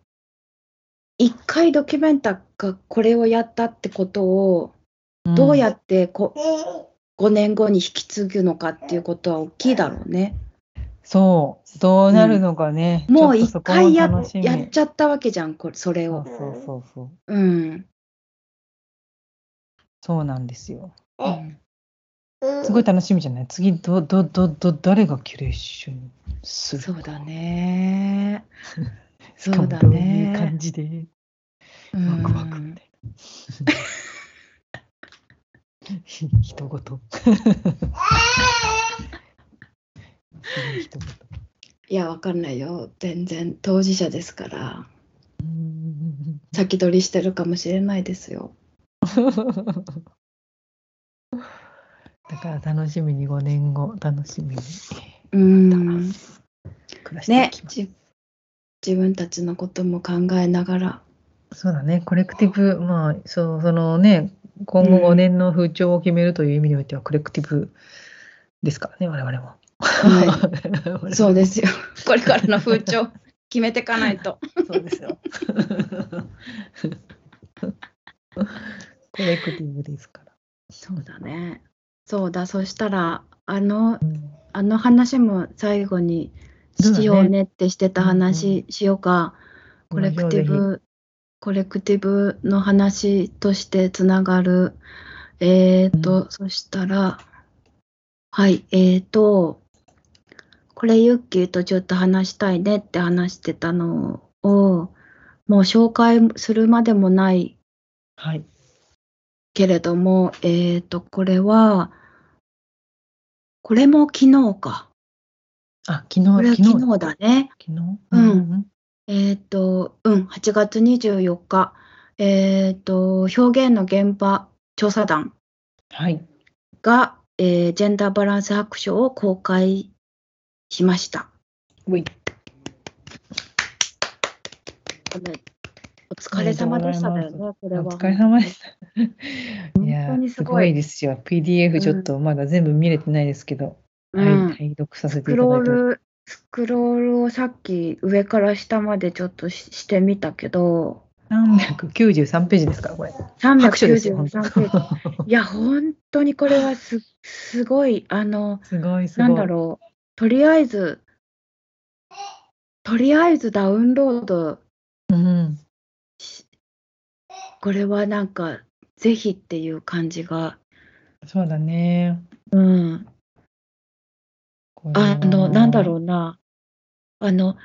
一回ドキュメンタがこれをやったってことを、どうやっってこ、5年後に引き継ぐのかっていうことは大きいだろうね。そう、どうなるのかね。もう一ちょっとそこも回ややっちゃったわけじゃん、これそれを。そうそうそうそう。うん。そうなんですよ。うんすごい楽しみじゃない？次ど、ど、ど、ど、誰がキュレーションするそうだね。そうだもどういうね感。じで。うんワクワクみたいな。人ごと。すごと。いや、わかんないよ。全然当事者ですから。うん先取りしてるかもしれないですよ。だから楽しみに5年後、楽しみにうん。暮らしていねきます。じ自分たちのことも考えながら。そうだね、コレクティブ、まあ、そう、そのね、今後うん5年の風潮を決めるという意味においては、コレクティブですからね、我々も。は そうですよ。これからの風潮決めていかないと。そうですよ。コレクティブですから。そうだね。そうだ、そしたら、あの、うんあの話も最後にしようねってしてた話しようか。コレクティブ、コレクティブの話としてつながる。えっ、と、そしたら、はい、えっ、と、これユッキーとちょっと話したいねって話してたのを、もう紹介するまでもないはい。けれども、えっ、と、これは、これも昨日か。あ、昨これ日、昨日、は昨日だね。昨日？うんん。えっ、と、うん、8月24日、えっ、と、表現の現場調査団はい。が、えージェンダーバランス白書を公開しました。ういこれお疲れ様でしただよね、これは。お疲れ様でした。い本や当にすごいすごいですよ。PDF ちょっとまだ全部見れてないですけど、うんはい、拝読させスクローていただいて。ル、スクロールをさっき上から下までちょっとししてみたけど、393ページですから、これ。拍手ですよ、本当393ページ。いや、本当にこれはすすごい、あの、すごい、すごい。なんだろう、とりあえず、とりあえずダウンロードうん。し、これはなんか、ぜひっていう感じが、そうだね。うん、あの、なんだろうな、あの、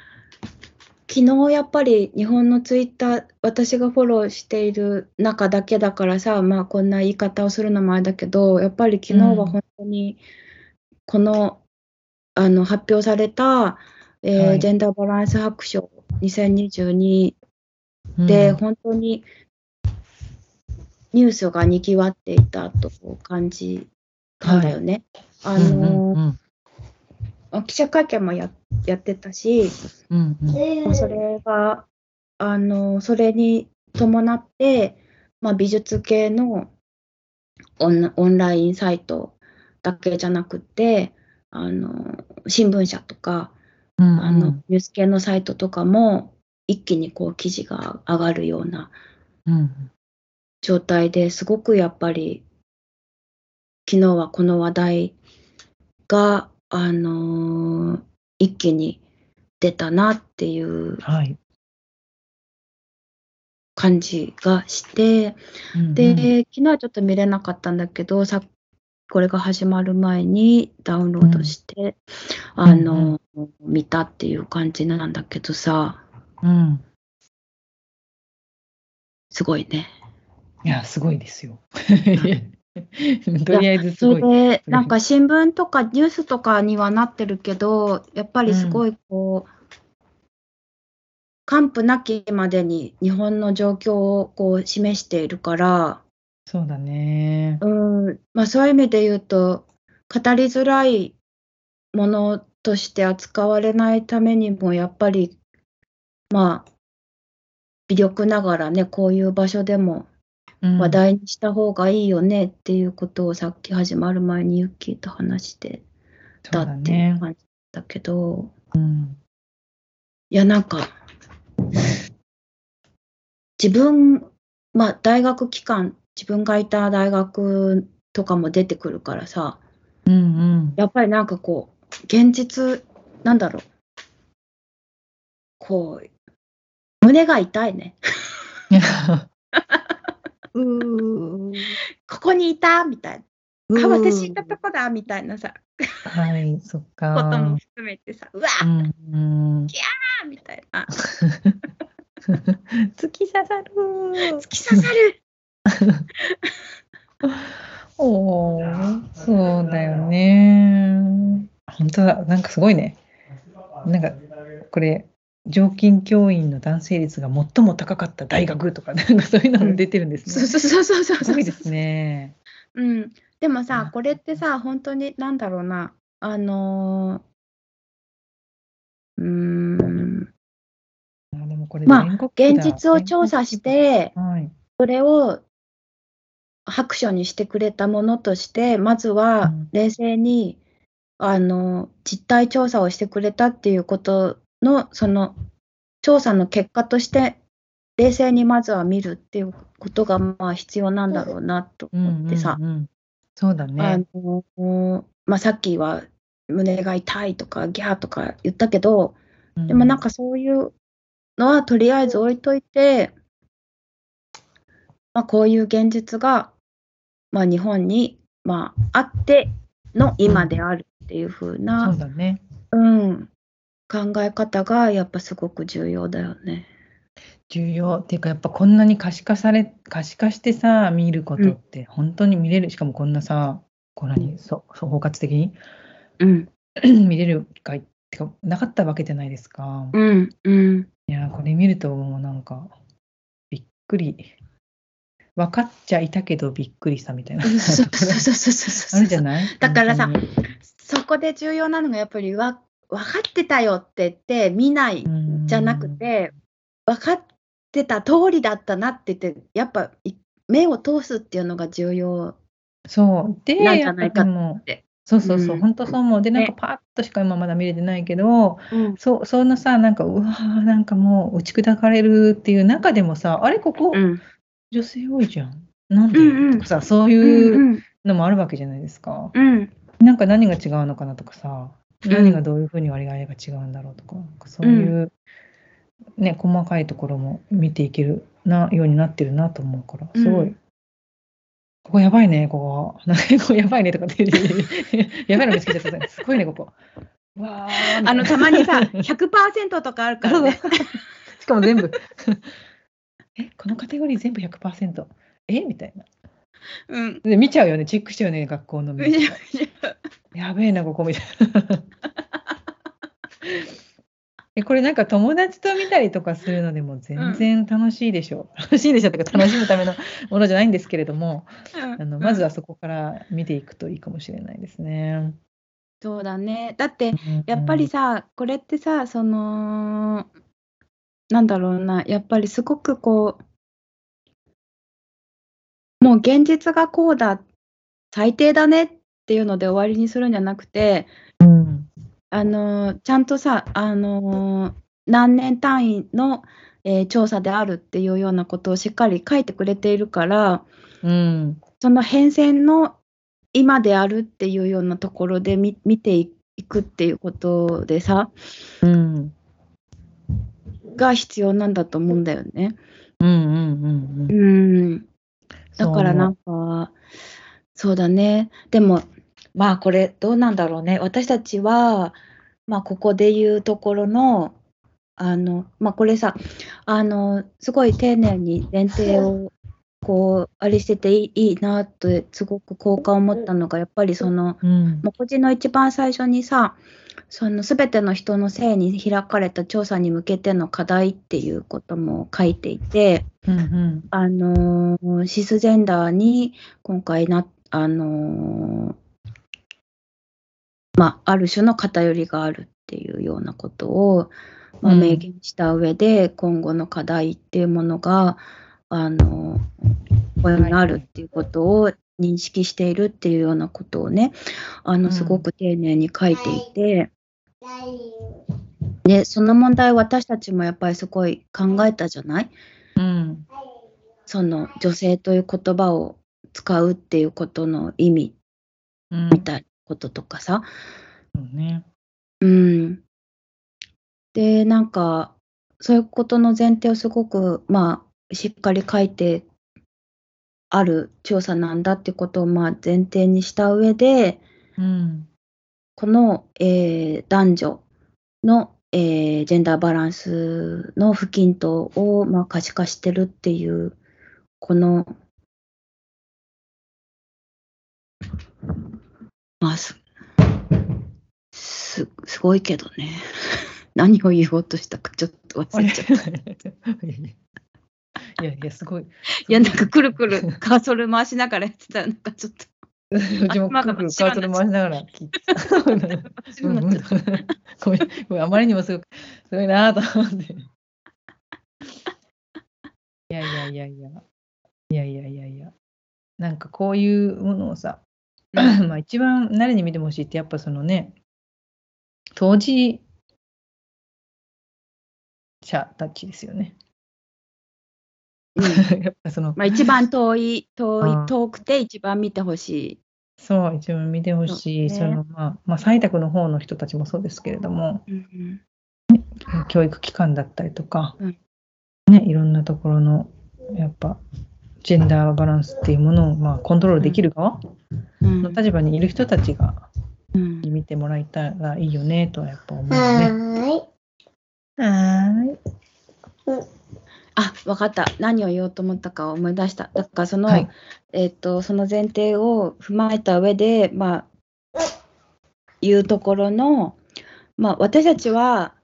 昨日やっぱり日本のツイッター、私がフォローしている中だけだからさ、まあこんな言い方をするのもあれだけど、やっぱり昨日は本当に、この、あの、発表された、えーはい。ジェンダーバランス白書2022で、うん。本当にニュースがにぎわっていたと感じたんだよね。あうんの、うん。あ記者会見もややってたし、うんうん。まあそれが、あの、それに伴って、まあ、美術系のオンオンラインサイトだけじゃなくて、あの、新聞社とか、うんあの、ニュース系のサイトとかも、一気にこう記事が上がるようなうん。状態ですごくやっぱり、昨日はこの話題が、あのー一気に出たなっていうはい。感じがして、うんで、昨日はちょっと見れなかったんだけど、さこれが始まる前にダウンロードして、あの、見たっていう感じなんだけどさ、うん。すごいね。いや、すごいですよ。とりあえずすそごい。れで、なんか新聞とかニュースとかにはなってるけど、やっぱりすごいこう、完膚なきまでに日本の状況をこう示しているから、そうだね。うん、まあそういう意味で言うと、語りづらいものとして扱われないためにも、やっぱり、まあ、微力ながらね、こういう場所でもうん話題にした方がいいよねっていうことをさっき始まる前にユッキーと話してたっていうね。感じだけど、うん。いや、なんか、自分、まあ大学期間、自分がいた大学とかも出てくるからさ、うんうん。やっぱりなんかこう、現実、なんだろう。こう、胸が痛いね。うーここにいたみたいな。あ、私いたとこだみたいなさ、はい、そっこともか。含めてさ、うわうんうん。ーみたいな。突き刺さる。突き刺さる。おーそうだよね。本当だ、なんかすごいね。なんか、これ、常勤教員の男性率が最も高かった大学とか、なんかそういうのも出てるんですね。そうそうそうそうそうすごいですね。うん、でもさあ、これってさ、本当になんだろうな、あのーうーん、あでもこれまあ現実を調査し、て、はい。それを白書にしてくれたものとして、まずはうん。冷静に、あの実態調査をしてくれたっていうことの、その調査の結果として、冷静にまずは見るっていうことがまあ必要なんだろうなと思ってさ。うんうんそうだあ。のまあ、さっきは胸が痛いとかギャーとか言ったけど、でもなんかそういうのはとりあえず置いといて、まあ、こういう現実が、まあ、日本に、まあ、あっての今であるっていう風そうな、だね。うん、考え方がやっぱすごく重要だよね。重要。っていうかやっぱこんなに可視化され可視化してさ見ることって本当に見れる、しかもこんなさこんなにそそう包括的に？うん、見れる機会ってかなかったわけじゃないですか。うん、うん。いやこれ見るともうなんかびっくり。分かっちゃいたけどびっくりしたみたいな。そうそうそうそうそうあるじゃない？だからさそこで重要なのがやっぱりわ分かってたよって言って見ないうん。じゃなくて分かってた通りだったなって言ってやっぱい目を通すっていうのが重要。そう。でなんじゃないかでもてそうそうそう、うん。本当そう思う。でなんかね。パッとしか今まだ見れてないけど、うん。そうそのさなんかうわーなんかもう打ち砕かれるっていう中でもさあれここ、うん。女性多いじゃん。なんで、うんうん。とかさそうういうん。のもあるわけじゃないですか、うん。なんか何が違うのかなとかさ。ん何がどういうふうに割合が違うんだろうとか,、かそういう、ね細かいところも見ていけるなようになってるなと思うからすごい、うんここやばいねここ。なんかここやばいねとかって やばいの見つけちゃった。すごいねここ。わーあのたまにさ100%とかあるからね。しかも全部。えこのカテゴリー全部100%えみたいな。うん。で見ちゃうよね。チェックしちゃうよね学校のメールやべえなここみたいな。えこれなんか友達と見たりとかするのでも全然楽しいでしょう、楽しいでしょとか楽しむための ものじゃないんですけれどもあのまずはそこから見ていくといいかもしれないですね。そうだね。だってやっぱりさ、これってさ、その、なんだろうな、やっぱりすごくこう、もう現実がこうだ、最低だね。っていうので終わりにするんじゃなくて、うんあのちゃんとさ、あの何年単位の、えー調査であるっていうようなことをしっかり書いてくれているから、うんその変遷の今であるっていうようなところで見見ていくっていうことでさ、うんが必要なんだと思うんだよね。うんうんうんうんうん。だからなんか、そうだね。でも、まあこれどうなんだろうね。私たちは、まあここで言うところの、あの、まあこれさ、あの、すごい丁寧に前提を、こう、あれしてていいいいなって、すごく好感を持ったのが、やっぱりその、うん。目次の一番最初にさ、その全ての人の性に開かれた調査に向けての課題っていうことも書いていて、うんうん。あのーシスジェンダーに今回な、あのーまあ、ある種の偏りがあるっていうようなことを、まあ、うん。明言した上で、今後の課題っていうものが、あのーここにあるっていうことを認識しているっていうようなことをね、あうん。のすごく丁寧に書いていて、でその問題私たちもやっぱりすごい考えたじゃない？うん。その女性という言葉を使うっていうことの意味うん。みたい。なこととかさ。そうねうん。で、なんか、そういうことの前提をすごく、まあ、しっかり書いてある調査なんだってことを、まあ、前提にした上で、うんこの、えー男女の、えージェンダーバランスの不均等を、まあ、可視化してるっていう、この、まあ、す、すすごいけどね。何を言おうとしたかちょっと忘れちゃった。いやいや、すごい。いや、なんかくるくるカーソル回しながらやってた。ら、なんかちょっと。うちもくるくるカートル回しながら聞いてごめ ん、ごめん、あまりにもすごく、すごいなと思って。いやいやいやいや、いやいやいやいや、なん。かこういうものをさ、まあ一番誰に見ても欲しいって、やっぱそのね、当事者たちですよね。やっぱその、まあ、一番遠い、遠うん。い、遠くて一番見てほしい。そう、一番見てほしい、そのまあ、まあ、採択の方の人たちもそうですけれども、うん教育機関だったりとか、うん。ね、いろんなところの、やっぱ、ジェンダーバランスっていうものを、まあ、コントロールできる側うんの立場にいる人たちがうん見てもらえたらいいよね、とはやっぱ思うはね。はーい。あ、わかった。何を言おうと思ったか思い出した。だからその、はいえっ、と、その前提を踏まえた上で、まあ、言うところの、まあ、私たちは、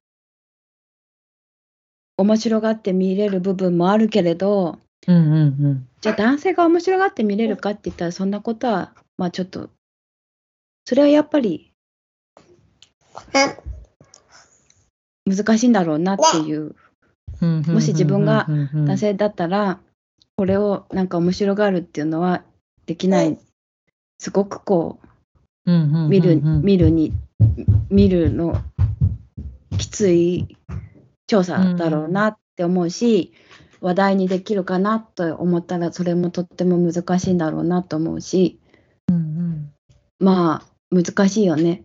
面白がって見れる部分もあるけれど、うんうんうん。じゃあ男性が面白がって見れるかって言ったら、そんなことは、まあちょっと、それはやっぱり難しいんだろうなっていう。もし自分が男性だったら、これをなんか面白がるっていうのはできない。すごくこう、見る、見るに、見るのきつい調査だろうなって思うし、話題にできるかなと思ったら、それもとっても難しいんだろうなと思うし、うんうんまあ、難しいよね。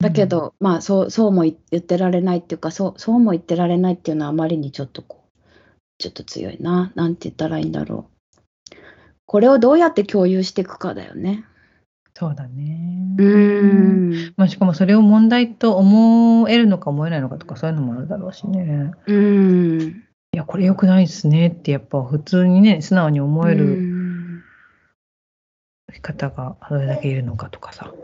だけど、まあそう、そうも言ってられないっていうか、そう、そうも言ってられないっていうのはあまりにちょっとこう、ちょっと強いな。なんて言ったらいいんだろう。これをどうやって共有していくかだよね。そうだね。ん。まあ、しかもそれを問題と思えるのか思えないのかとかそういうのもあるだろうしね。うん。いや、これ良くないですねってやっぱ普通にね、素直に思えうるん方がどれだけいるのかとかさ、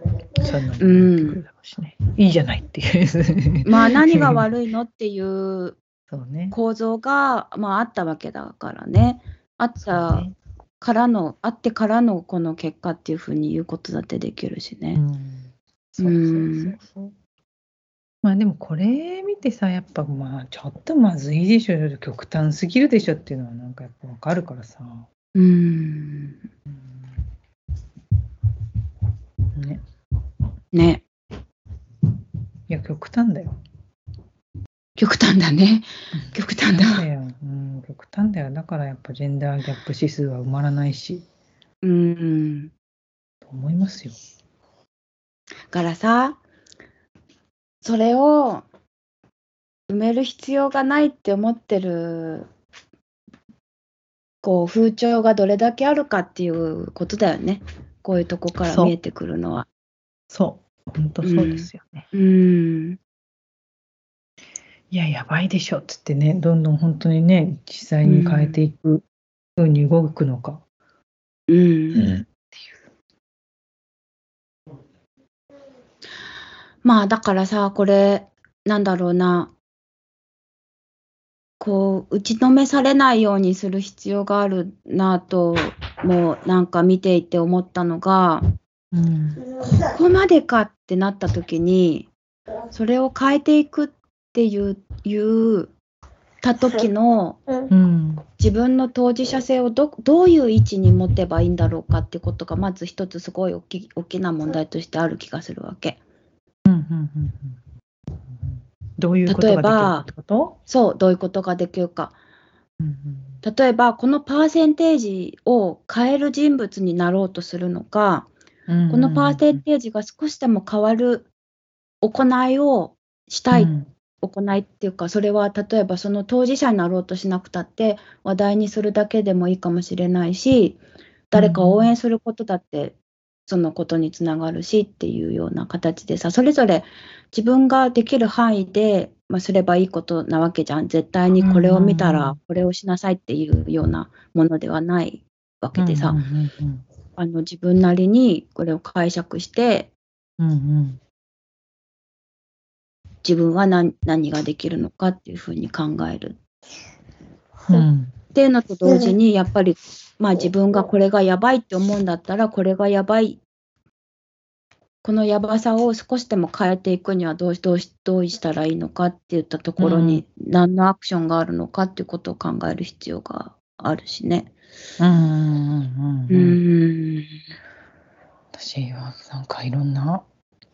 そういうのも出てくるだろうしね。いいじゃないっていう。まあ何が悪いのっていう。構造が、まあ、あったわけだからね。あったねからの、あってからのこの結果っていうふうに言うことだってできるしね。うん。そうそうそうそう。まあでもこれ見てさ、やっぱまあちょっとまずいでしょ、極端すぎるでしょっていうのはなんかやっぱわかるからさ。うん。ね。ね。いや、極端だよ。極端だね。極端だ。だよ。うん、極端だよ。だからやっぱジェンダーギャップ指数は埋まらないし、うん。と思いますよ。だからさ、それを埋める必要がないって思ってる、こう、風潮がどれだけあるかっていうことだよね。こういうとこから見えてくるのは。そう。本当そうですよね。うん。いや、やばいでしょっつってね、どんどん本当にね、実際に変えていくふうに動くのか。うん。まあだからさ、これ、なんだろうな、こう、打ちのめされないようにする必要があるなと、もうなんか見ていて思ったのが、うん。ここまでかってなった時に、それを変えていくっていう、いうた時のうん。自分の当事者性をどどういう位置に持てばいいんだろうかってことがまず一つすごい大き大きな問題としてある気がするわけ。うんうんうんうんどういうことができるかってこと？そう、どういうことができるか。うん例えば、このパーセンテージを変える人物になろうとするのか、うんこのパーセンテージが少しでも変わる行いをしたい、うん行いっていうか、それは例えばその当事者になろうとしなくたって話題にするだけでもいいかもしれないし、誰かを応援することだってそのことにつながるしっていうような形でさ、それぞれ自分ができる範囲で、まあ、すればいいことなわけじゃん。絶対にこれを見たうんらこれをしなさいっていうようなものではないわけでさ、あの自分なりにこれを解釈して、うんうん自分は何何ができるのかっていうふうに考える。うん。っていうのと同時に、やっぱり、まあ自分がこれがやばいって思うんだったら、これがやばい。このやばさを少しでも変えていくにはどうしどうしどうしたらいいのかっていったところに、何のアクションがあるのかっていうことを考える必要があるしね。うんうんうんううん。ーん。私はなんかいろんな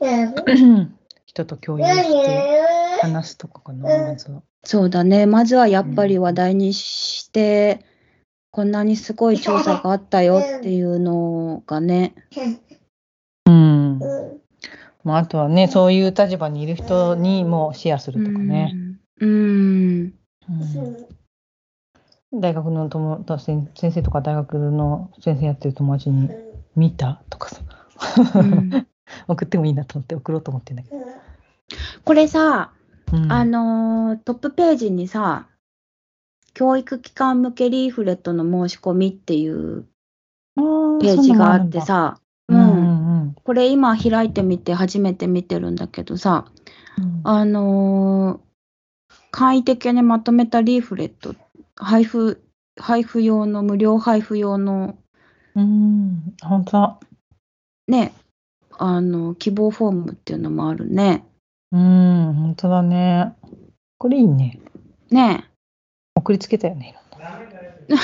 何 人と共有して話すとかかな、まずは。そうだね。まずはやっぱり話題にして、こんなにすごい調査があったよっていうのがね。うん。まあ、あとはね、そういう立場にいる人にもシェアするとかね。うん。うん。うん大学の友達先先生とか大学の先生やってる友達に見たとかさ、うん 送ってもいいなと思って送ろうと思ってんだけど。これさ、うん。あのートップページにさ、教育機関向けリーフレットの申し込みっていうページがあって、さ、ううん。んうんうん。これ今開いてみて初めて見てるんだけどさ、うん。あのー簡易的にまとめたリーフレット、配布、配布用の、無料配布用のうん、本当だ。ね、あの、希望フォームっていうのもあるね。うん、本当だね。これいいね。ね送りつけたよね。いろんな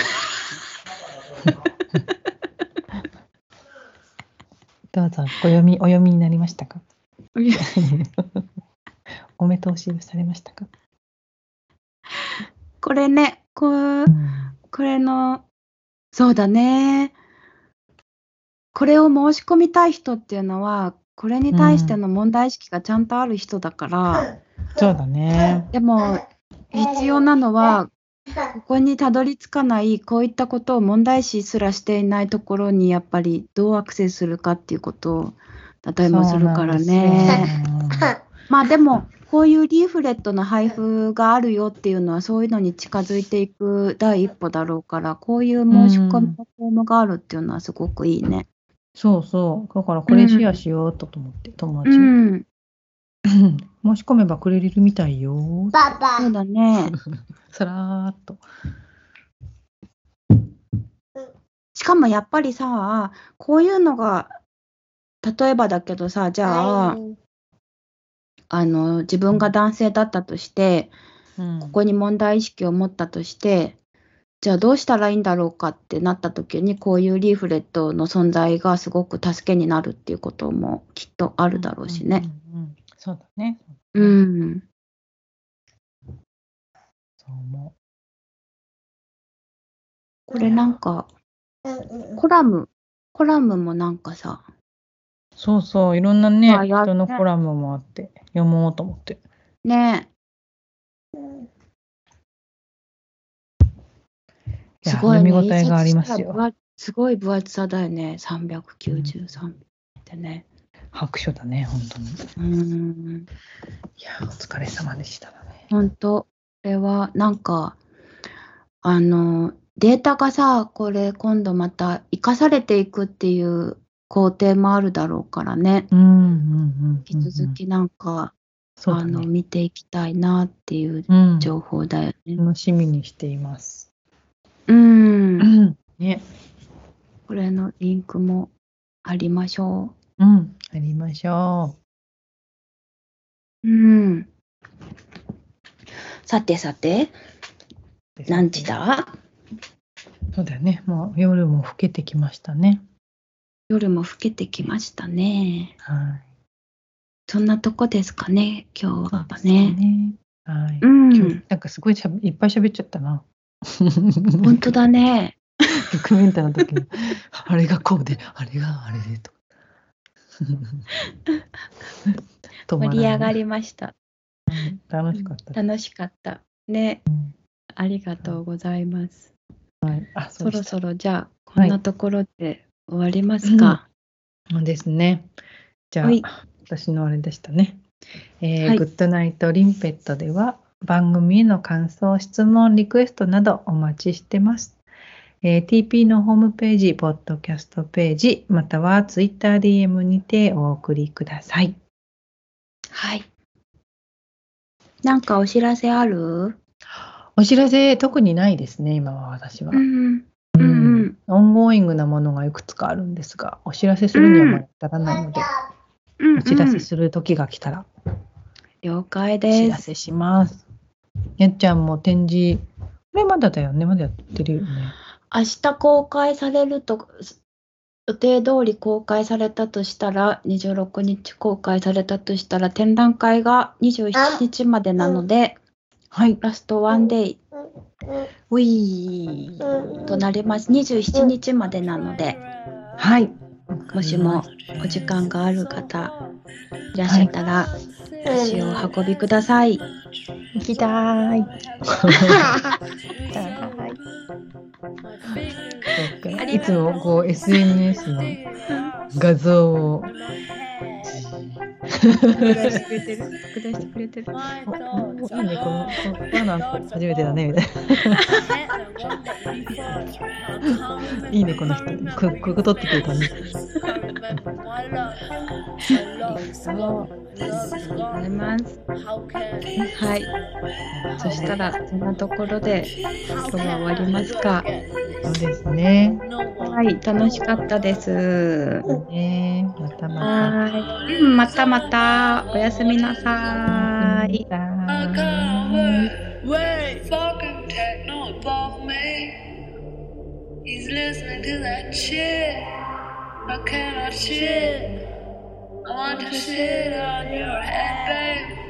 どうぞ、お読み、お読みになりましたか？お目通しされましたか、これね、こううんこれの、そうだね。これを申し込みたい人っていうのは、これに対しての問題意識がちゃんとある人だから、そうだね。でも、必要なのは、ここにたどり着かない、こういったことを問題視すらしていないところに、やっぱりどうアクセスするかっていうことを、例えばするからね。まあでも、こういうリーフレットの配布があるよっていうのは、そういうのに近づいていく第一歩だろうから、こういう申し込みのフォームがあるっていうのはすごくいいね。そうそう。だからこれシェアしようと思って、友達うに、ん、申し込めばくれるみたいよ。爸爸そうだね。さらーっと。しかもやっぱりさ、こういうのが、例えばだけどさ、じゃあ、あの、自分が男性だったとして、うんここに問題意識を持ったとして、じゃあどうしたらいいんだろうかってなった時に、こういうリーフレットの存在がすごく助けになるっていうこともきっとあるだろうしね。うんうんうんそうだね。うん。そう思これなんか、コラム、コラムもなんかさ、う。そうそう。いろんなね、人のコラムもあって、読もうと思って。ねいやすごいね。読み応えがありますよ。すごい分厚さだよね。393ってね。白書だね、本当に。うん。いや、お疲れ様でしただね。本当これはなんか、あの、データがさ、これ今度また生かされていくっていう工程もあるだろうからね。うんうんうん。引き続きなんか、あの。見ていきたいなっていううん。情報だよね。楽しみにしています。うん。ね。これのリンクもありましょうん。ありましょう。うん。さてさて、う。何時だ？そうだよね。もう夜も更けてきましたね。夜も更けてきましたね。はい。そんなとこですかね、今日はね。ね。はい。うん今日なんかすごいしゃべいっぱい喋っちゃったな。本当だね。ドキュメンタの時に、あれがこうで、あれがあれでと。盛り上がりました。うん楽しかった。楽しかった。ねうん。ありがとうございます。はい、あそろろそろじゃあ、こんなところで終わりますか。そうですね。じゃあはい、私のあれでしたね。えーはいグッドナイトリンペットでは番組への感想、質問、リクエストなどお待ちしてます。えー TP のホームページ、ポッドキャストページ、または TwitterDM にてお送りください。はい。なんかお知らせある？お知らせ特にないですね、今は私は。うん。ううんうんオンゴーイングなものがいくつかあるんですが、お知らせするにはまだ至らないので、うんお知らせする時が来たら了解お知です。らせします。やっちゃんも展示、これまだだよね、まだやってるよね。明日公開されると、予定通り公開されたとしたら、26日公開されたとしたら、展覧会が27日までなので、はい。ラストワンデイ、ウィーとなります。27日までなので、はい。もしもお時間がある方いらっしゃったら、足をお運びください。行きたい。そうかいつもこう SNS の画像を拡大してくれてる拡大してくれてる。おいいねこのここんなん初めてだねみたいな。いいねこの人ここういうこと撮ってくれたね。ありがとうございます。はい。そしたら、そんなところで、今日は終わりますか？そうですね。はい、楽しかったです。ねまたまはい。うんまたまた、おやすみなた。さい。 I got way, way fucking techno above me. He's listening to that shit. I cannot shit. I want to shit on your head.